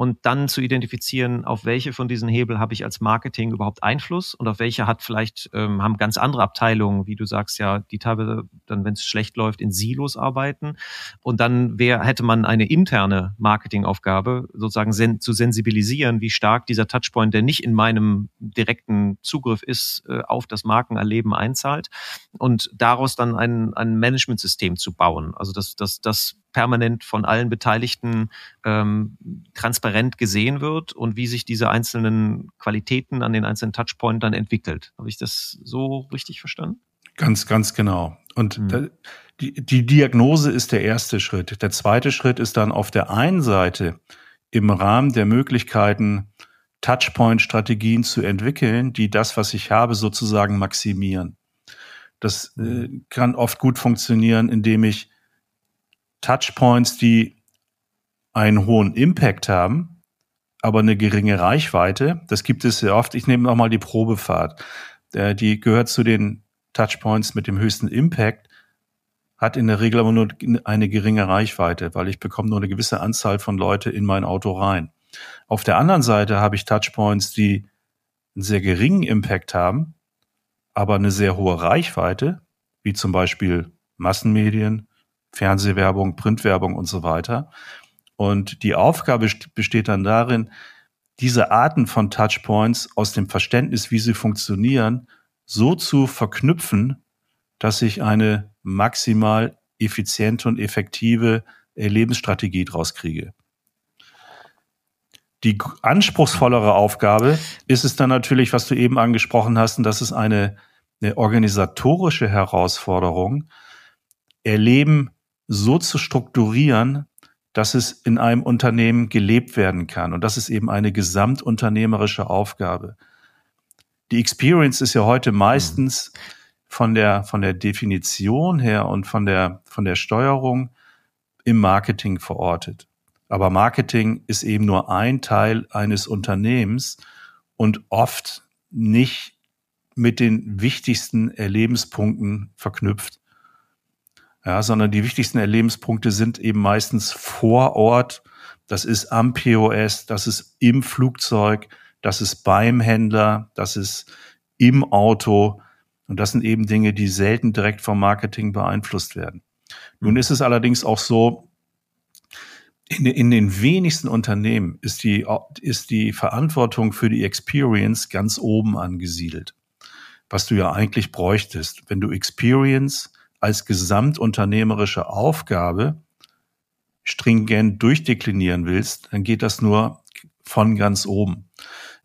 Und dann zu identifizieren, auf welche von diesen Hebel habe ich als Marketing überhaupt Einfluss und auf welche hat vielleicht, ähm, haben ganz andere Abteilungen, wie du sagst, ja, die teilweise dann, wenn es schlecht läuft, in Silos arbeiten. Und dann wäre, hätte man eine interne Marketingaufgabe, sozusagen sen zu sensibilisieren, wie stark dieser Touchpoint, der nicht in meinem direkten Zugriff ist, äh, auf das Markenerleben einzahlt und daraus dann ein, ein Managementsystem zu bauen. Also das, das, das permanent von allen Beteiligten ähm, transparent gesehen wird und wie sich diese einzelnen Qualitäten an den einzelnen Touchpoints dann entwickelt. Habe ich das so richtig verstanden? Ganz, ganz genau. Und mhm. da, die, die Diagnose ist der erste Schritt. Der zweite Schritt ist dann auf der einen Seite im Rahmen der Möglichkeiten, Touchpoint-Strategien zu entwickeln, die das, was ich habe, sozusagen maximieren. Das äh, mhm. kann oft gut funktionieren, indem ich Touchpoints, die einen hohen Impact haben, aber eine geringe Reichweite. Das gibt es sehr oft. Ich nehme nochmal die Probefahrt. Die gehört zu den Touchpoints mit dem höchsten Impact, hat in der Regel aber nur eine geringe Reichweite, weil ich bekomme nur eine gewisse Anzahl von Leute in mein Auto rein. Auf der anderen Seite habe ich Touchpoints, die einen sehr geringen Impact haben, aber eine sehr hohe Reichweite, wie zum Beispiel Massenmedien, Fernsehwerbung, Printwerbung und so weiter. Und die Aufgabe besteht dann darin, diese Arten von Touchpoints aus dem Verständnis, wie sie funktionieren, so zu verknüpfen, dass ich eine maximal effiziente und effektive Lebensstrategie draus kriege. Die anspruchsvollere Aufgabe ist es dann natürlich, was du eben angesprochen hast, und das ist eine, eine organisatorische Herausforderung, Erleben so zu strukturieren, dass es in einem Unternehmen gelebt werden kann. Und das ist eben eine gesamtunternehmerische Aufgabe. Die Experience ist ja heute meistens von der, von der Definition her und von der, von der Steuerung im Marketing verortet. Aber Marketing ist eben nur ein Teil eines Unternehmens und oft nicht mit den wichtigsten Erlebenspunkten verknüpft ja, sondern die wichtigsten Erlebenspunkte sind eben meistens vor Ort. Das ist am POS, das ist im Flugzeug, das ist beim Händler, das ist im Auto. Und das sind eben Dinge, die selten direkt vom Marketing beeinflusst werden. Nun ist es allerdings auch so, in, in den wenigsten Unternehmen ist die, ist die Verantwortung für die Experience ganz oben angesiedelt. Was du ja eigentlich bräuchtest. Wenn du Experience als gesamtunternehmerische Aufgabe stringent durchdeklinieren willst, dann geht das nur von ganz oben.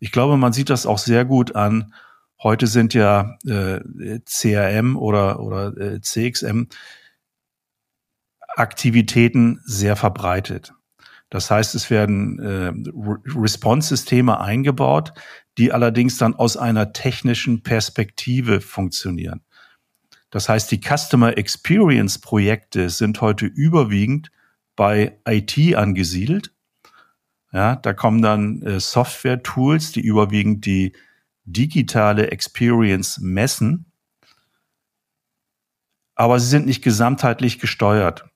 Ich glaube, man sieht das auch sehr gut an. Heute sind ja äh, CRM oder, oder äh, CXM Aktivitäten sehr verbreitet. Das heißt, es werden äh, Response-Systeme eingebaut, die allerdings dann aus einer technischen Perspektive funktionieren. Das heißt, die Customer Experience Projekte sind heute überwiegend bei IT angesiedelt. Ja, da kommen dann äh, Software-Tools, die überwiegend die digitale Experience messen. Aber sie sind nicht gesamtheitlich gesteuert.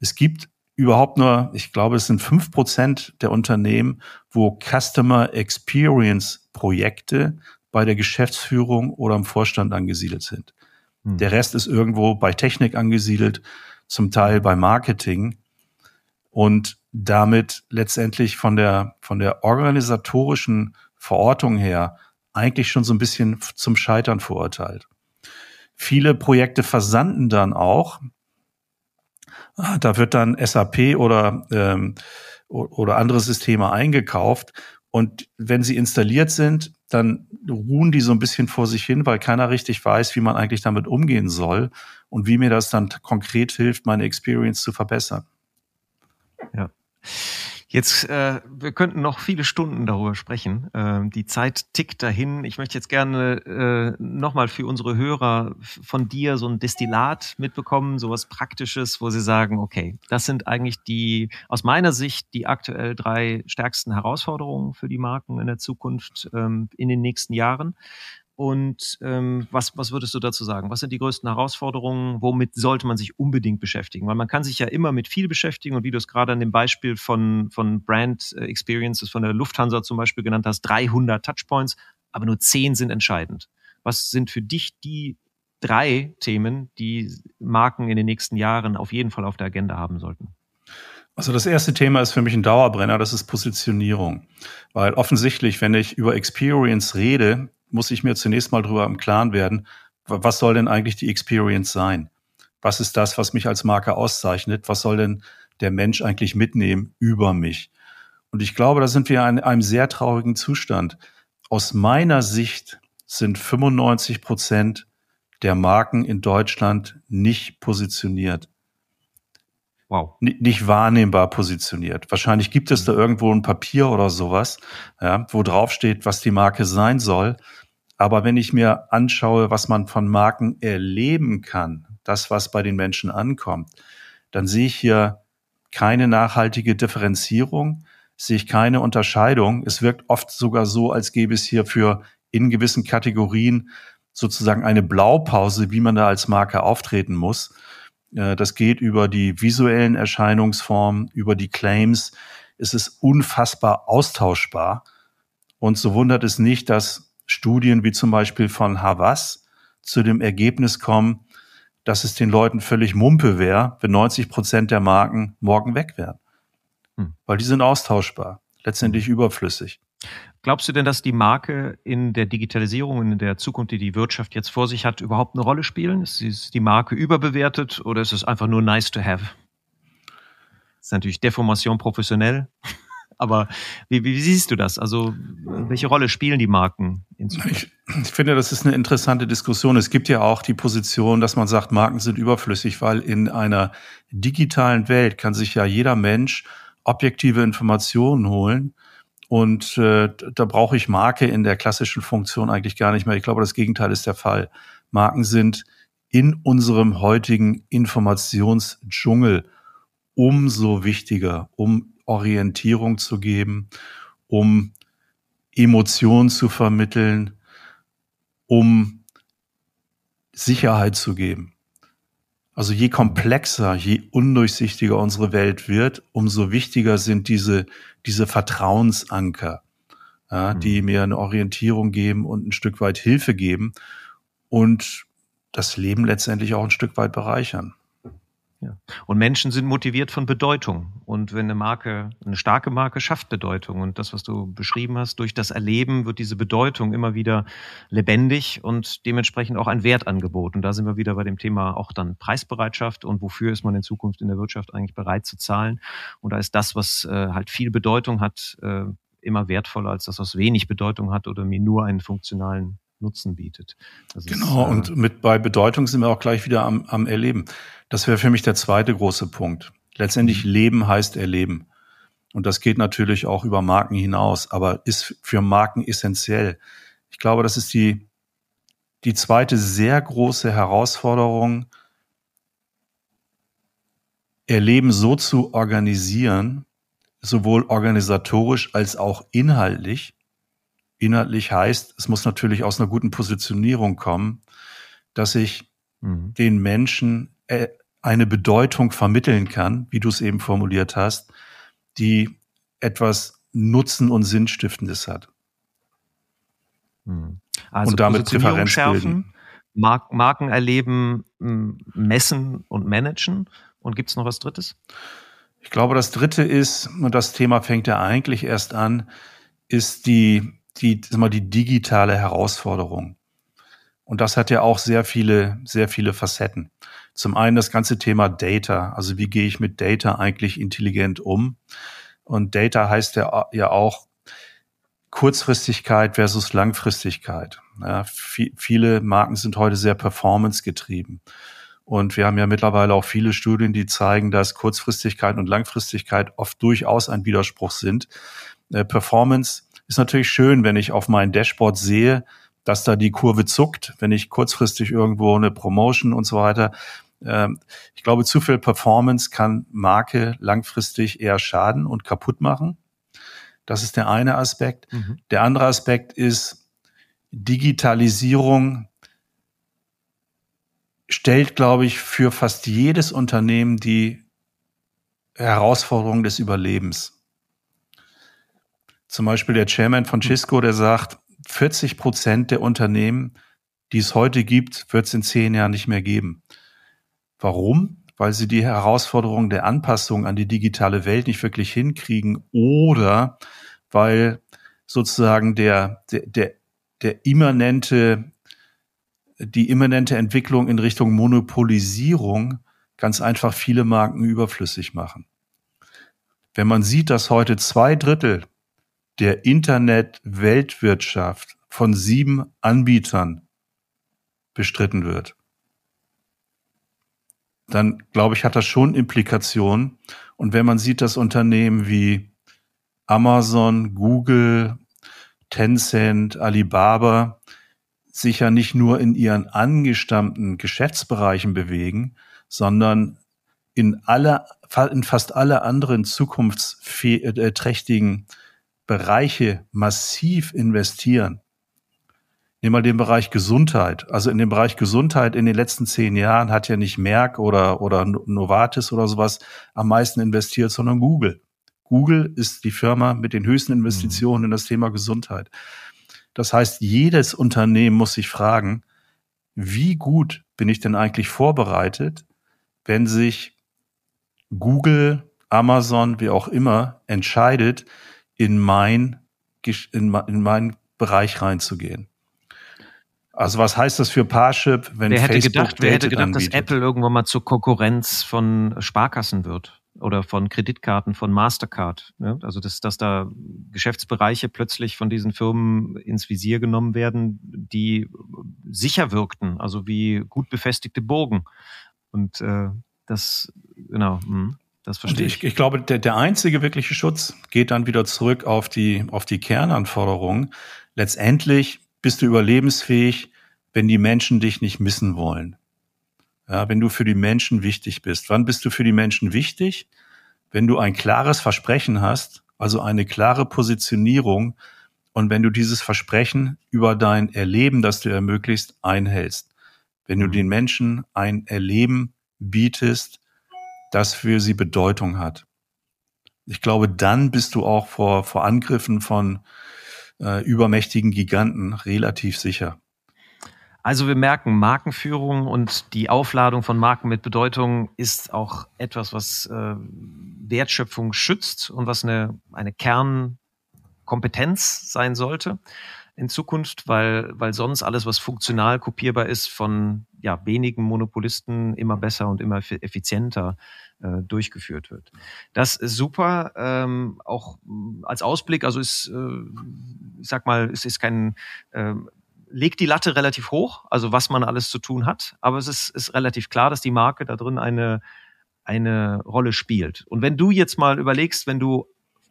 Es gibt überhaupt nur, ich glaube, es sind fünf Prozent der Unternehmen, wo Customer Experience Projekte bei der Geschäftsführung oder im Vorstand angesiedelt sind. Hm. Der Rest ist irgendwo bei Technik angesiedelt, zum Teil bei Marketing und damit letztendlich von der, von der organisatorischen Verortung her eigentlich schon so ein bisschen zum Scheitern verurteilt. Viele Projekte versanden dann auch. Ah, da wird dann SAP oder, ähm, oder andere Systeme eingekauft und wenn sie installiert sind, dann ruhen die so ein bisschen vor sich hin, weil keiner richtig weiß, wie man eigentlich damit umgehen soll und wie mir das dann konkret hilft, meine Experience zu verbessern. Ja. Jetzt, äh, wir könnten noch viele Stunden darüber sprechen. Äh, die Zeit tickt dahin. Ich möchte jetzt gerne äh, nochmal für unsere Hörer von dir so ein Destillat mitbekommen, sowas Praktisches, wo sie sagen, okay, das sind eigentlich die, aus meiner Sicht, die aktuell drei stärksten Herausforderungen für die Marken in der Zukunft ähm, in den nächsten Jahren. Und ähm, was, was würdest du dazu sagen? Was sind die größten Herausforderungen? Womit sollte man sich unbedingt beschäftigen? Weil man kann sich ja immer mit viel beschäftigen und wie du es gerade an dem Beispiel von, von Brand äh, Experiences von der Lufthansa zum Beispiel genannt hast, 300 Touchpoints, aber nur 10 sind entscheidend. Was sind für dich die drei Themen, die Marken in den nächsten Jahren auf jeden Fall auf der Agenda haben sollten? Also das erste Thema ist für mich ein Dauerbrenner, das ist Positionierung. Weil offensichtlich, wenn ich über Experience rede, muss ich mir zunächst mal drüber im Klaren werden, was soll denn eigentlich die Experience sein? Was ist das, was mich als Marke auszeichnet? Was soll denn der Mensch eigentlich mitnehmen über mich? Und ich glaube, da sind wir in einem sehr traurigen Zustand. Aus meiner Sicht sind 95 Prozent der Marken in Deutschland nicht positioniert. Wow. nicht wahrnehmbar positioniert. Wahrscheinlich gibt es da irgendwo ein Papier oder sowas, ja, wo drauf steht, was die Marke sein soll. Aber wenn ich mir anschaue, was man von Marken erleben kann, das, was bei den Menschen ankommt, dann sehe ich hier keine nachhaltige Differenzierung, sehe ich keine Unterscheidung. Es wirkt oft sogar so, als gäbe es hier für in gewissen Kategorien sozusagen eine Blaupause, wie man da als Marke auftreten muss. Äh, das geht über die visuellen Erscheinungsformen, über die Claims. Es ist unfassbar austauschbar. Und so wundert es nicht, dass Studien wie zum Beispiel von Havas zu dem Ergebnis kommen, dass es den Leuten völlig Mumpe wäre, wenn 90 Prozent der Marken morgen weg wären. Hm. Weil die sind austauschbar, letztendlich überflüssig. Glaubst du denn, dass die Marke in der Digitalisierung, in der Zukunft, die die Wirtschaft jetzt vor sich hat, überhaupt eine Rolle spielen? Ist die Marke überbewertet oder ist es einfach nur nice to have? Das ist natürlich Deformation professionell. Aber wie, wie siehst du das? Also welche Rolle spielen die Marken in Zukunft? Ich, ich finde, das ist eine interessante Diskussion. Es gibt ja auch die Position, dass man sagt, Marken sind überflüssig, weil in einer digitalen Welt kann sich ja jeder Mensch objektive Informationen holen. Und äh, da brauche ich Marke in der klassischen Funktion eigentlich gar nicht mehr. Ich glaube, das Gegenteil ist der Fall. Marken sind in unserem heutigen Informationsdschungel umso wichtiger, um Orientierung zu geben, um Emotionen zu vermitteln, um Sicherheit zu geben. Also je komplexer, je undurchsichtiger unsere Welt wird, umso wichtiger sind diese, diese Vertrauensanker, ja, die mhm. mir eine Orientierung geben und ein Stück weit Hilfe geben und das Leben letztendlich auch ein Stück weit bereichern. Ja. Und Menschen sind motiviert von Bedeutung. Und wenn eine Marke, eine starke Marke schafft Bedeutung. Und das, was du beschrieben hast, durch das Erleben wird diese Bedeutung immer wieder lebendig und dementsprechend auch ein Wertangebot. Und da sind wir wieder bei dem Thema auch dann Preisbereitschaft und wofür ist man in Zukunft in der Wirtschaft eigentlich bereit zu zahlen. Und da ist das, was äh, halt viel Bedeutung hat, äh, immer wertvoller als das, was wenig Bedeutung hat oder mir nur einen funktionalen Nutzen bietet. Das genau, ist, äh, und mit bei Bedeutung sind wir auch gleich wieder am, am Erleben. Das wäre für mich der zweite große Punkt. Letztendlich mhm. Leben heißt Erleben. Und das geht natürlich auch über Marken hinaus, aber ist für Marken essentiell. Ich glaube, das ist die, die zweite sehr große Herausforderung, Erleben so zu organisieren, sowohl organisatorisch als auch inhaltlich. Inhaltlich heißt, es muss natürlich aus einer guten Positionierung kommen, dass ich mhm. den Menschen äh, eine Bedeutung vermitteln kann, wie du es eben formuliert hast, die etwas Nutzen und Sinnstiftendes hat. Mhm. Also und damit Präferenz schärfen, Mar Marken erleben, messen und managen. Und gibt es noch was Drittes? Ich glaube, das Dritte ist, und das Thema fängt ja eigentlich erst an, ist die, die, mal, die digitale Herausforderung. Und das hat ja auch sehr viele, sehr viele Facetten. Zum einen das ganze Thema Data. Also wie gehe ich mit Data eigentlich intelligent um? Und Data heißt ja, ja auch Kurzfristigkeit versus Langfristigkeit. Ja, viele Marken sind heute sehr performance-getrieben. Und wir haben ja mittlerweile auch viele Studien, die zeigen, dass Kurzfristigkeit und Langfristigkeit oft durchaus ein Widerspruch sind. Äh, Performance ist natürlich schön, wenn ich auf mein Dashboard sehe, dass da die Kurve zuckt, wenn ich kurzfristig irgendwo eine Promotion und so weiter. Ähm, ich glaube, zu viel Performance kann Marke langfristig eher schaden und kaputt machen. Das ist der eine Aspekt. Mhm. Der andere Aspekt ist, Digitalisierung stellt, glaube ich, für fast jedes Unternehmen die Herausforderung des Überlebens. Zum Beispiel der Chairman von Cisco, der sagt, 40 Prozent der Unternehmen, die es heute gibt, wird es in zehn Jahren nicht mehr geben. Warum? Weil sie die Herausforderung der Anpassung an die digitale Welt nicht wirklich hinkriegen oder weil sozusagen der, der, der, der immanente, die immanente Entwicklung in Richtung Monopolisierung ganz einfach viele Marken überflüssig machen. Wenn man sieht, dass heute zwei Drittel der Internet-Weltwirtschaft von sieben Anbietern bestritten wird, dann glaube ich, hat das schon Implikationen. Und wenn man sieht, dass Unternehmen wie Amazon, Google, Tencent, Alibaba sich ja nicht nur in ihren angestammten Geschäftsbereichen bewegen, sondern in alle, in fast alle anderen zukunftsträchtigen Bereiche massiv investieren. Nehmen wir den Bereich Gesundheit. Also in dem Bereich Gesundheit in den letzten zehn Jahren hat ja nicht Merck oder, oder Novartis oder sowas am meisten investiert, sondern Google. Google ist die Firma mit den höchsten Investitionen mhm. in das Thema Gesundheit. Das heißt, jedes Unternehmen muss sich fragen, wie gut bin ich denn eigentlich vorbereitet, wenn sich Google, Amazon, wie auch immer, entscheidet, in mein, in, in meinen Bereich reinzugehen. Also was heißt das für Parship, wenn wer hätte Facebook gedacht, Wer hätte gedacht, anbietet? dass Apple irgendwann mal zur Konkurrenz von Sparkassen wird oder von Kreditkarten von Mastercard? Ne? Also dass, dass da Geschäftsbereiche plötzlich von diesen Firmen ins Visier genommen werden, die sicher wirkten, also wie gut befestigte Burgen. Und äh, das, genau. Mh. Das verstehe ich. Ich glaube, der, der einzige wirkliche Schutz geht dann wieder zurück auf die, auf die Kernanforderungen. Letztendlich bist du überlebensfähig, wenn die Menschen dich nicht missen wollen. Ja, wenn du für die Menschen wichtig bist. Wann bist du für die Menschen wichtig? Wenn du ein klares Versprechen hast, also eine klare Positionierung und wenn du dieses Versprechen über dein Erleben, das du ermöglicht, einhältst. Wenn du mhm. den Menschen ein Erleben bietest, das für sie Bedeutung hat. Ich glaube, dann bist du auch vor, vor Angriffen von äh, übermächtigen Giganten relativ sicher. Also wir merken, Markenführung und die Aufladung von Marken mit Bedeutung ist auch etwas, was äh, Wertschöpfung schützt und was eine, eine Kernkompetenz sein sollte in Zukunft, weil, weil sonst alles, was funktional kopierbar ist, von ja, wenigen Monopolisten immer besser und immer effizienter äh, durchgeführt wird. Das ist super. Ähm, auch als Ausblick, also ist, äh, ich sag mal, es ist kein äh, legt die Latte relativ hoch, also was man alles zu tun hat, aber es ist, ist relativ klar, dass die Marke da drin eine, eine Rolle spielt. Und wenn du jetzt mal überlegst, wenn du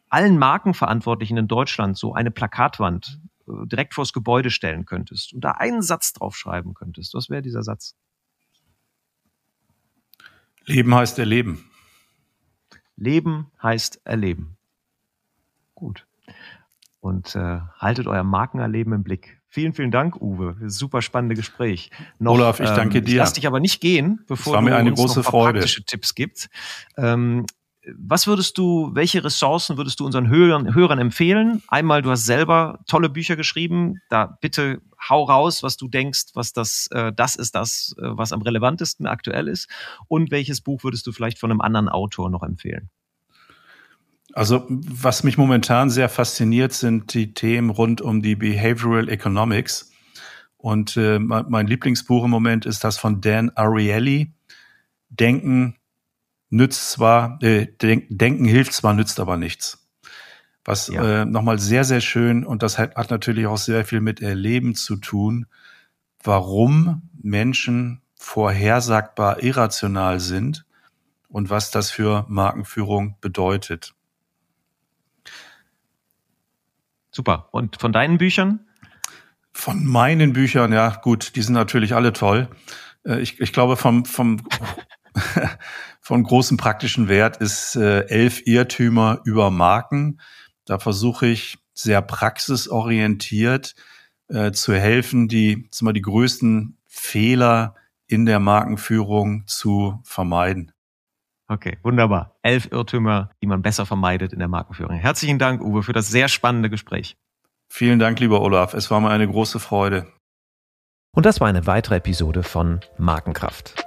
allen Markenverantwortlichen in Deutschland so eine Plakatwand äh, direkt vors Gebäude stellen könntest und da einen Satz drauf schreiben könntest, was wäre dieser Satz? Leben heißt erleben. Leben heißt erleben. Gut. Und äh, haltet euer Markenerleben im Blick. Vielen, vielen Dank, Uwe. Super spannende Gespräch. Noch, Olaf, ich danke ähm, dir. Lass dich aber nicht gehen, bevor du uns noch praktische Tipps gibst. Ähm, was würdest du, welche Ressourcen würdest du unseren Hörern, Hörern empfehlen? Einmal, du hast selber tolle Bücher geschrieben. Da bitte hau raus, was du denkst, was das, äh, das ist das, äh, was am relevantesten aktuell ist. Und welches Buch würdest du vielleicht von einem anderen Autor noch empfehlen? Also, was mich momentan sehr fasziniert, sind die Themen rund um die Behavioral Economics. Und äh, mein Lieblingsbuch im Moment ist das von Dan Ariely. Denken, nützt zwar, äh, denk, denken hilft zwar, nützt aber nichts. Was ja. äh, nochmal sehr, sehr schön und das hat, hat natürlich auch sehr viel mit Erleben zu tun, warum Menschen vorhersagbar irrational sind und was das für Markenführung bedeutet. Super. Und von deinen Büchern? Von meinen Büchern, ja, gut, die sind natürlich alle toll. Äh, ich, ich glaube, vom, vom von großem praktischen Wert ist äh, elf Irrtümer über Marken. Da versuche ich sehr praxisorientiert äh, zu helfen, die, mal, die größten Fehler in der Markenführung zu vermeiden. Okay, wunderbar. Elf Irrtümer, die man besser vermeidet in der Markenführung. Herzlichen Dank, Uwe, für das sehr spannende Gespräch. Vielen Dank, lieber Olaf. Es war mir eine große Freude. Und das war eine weitere Episode von Markenkraft.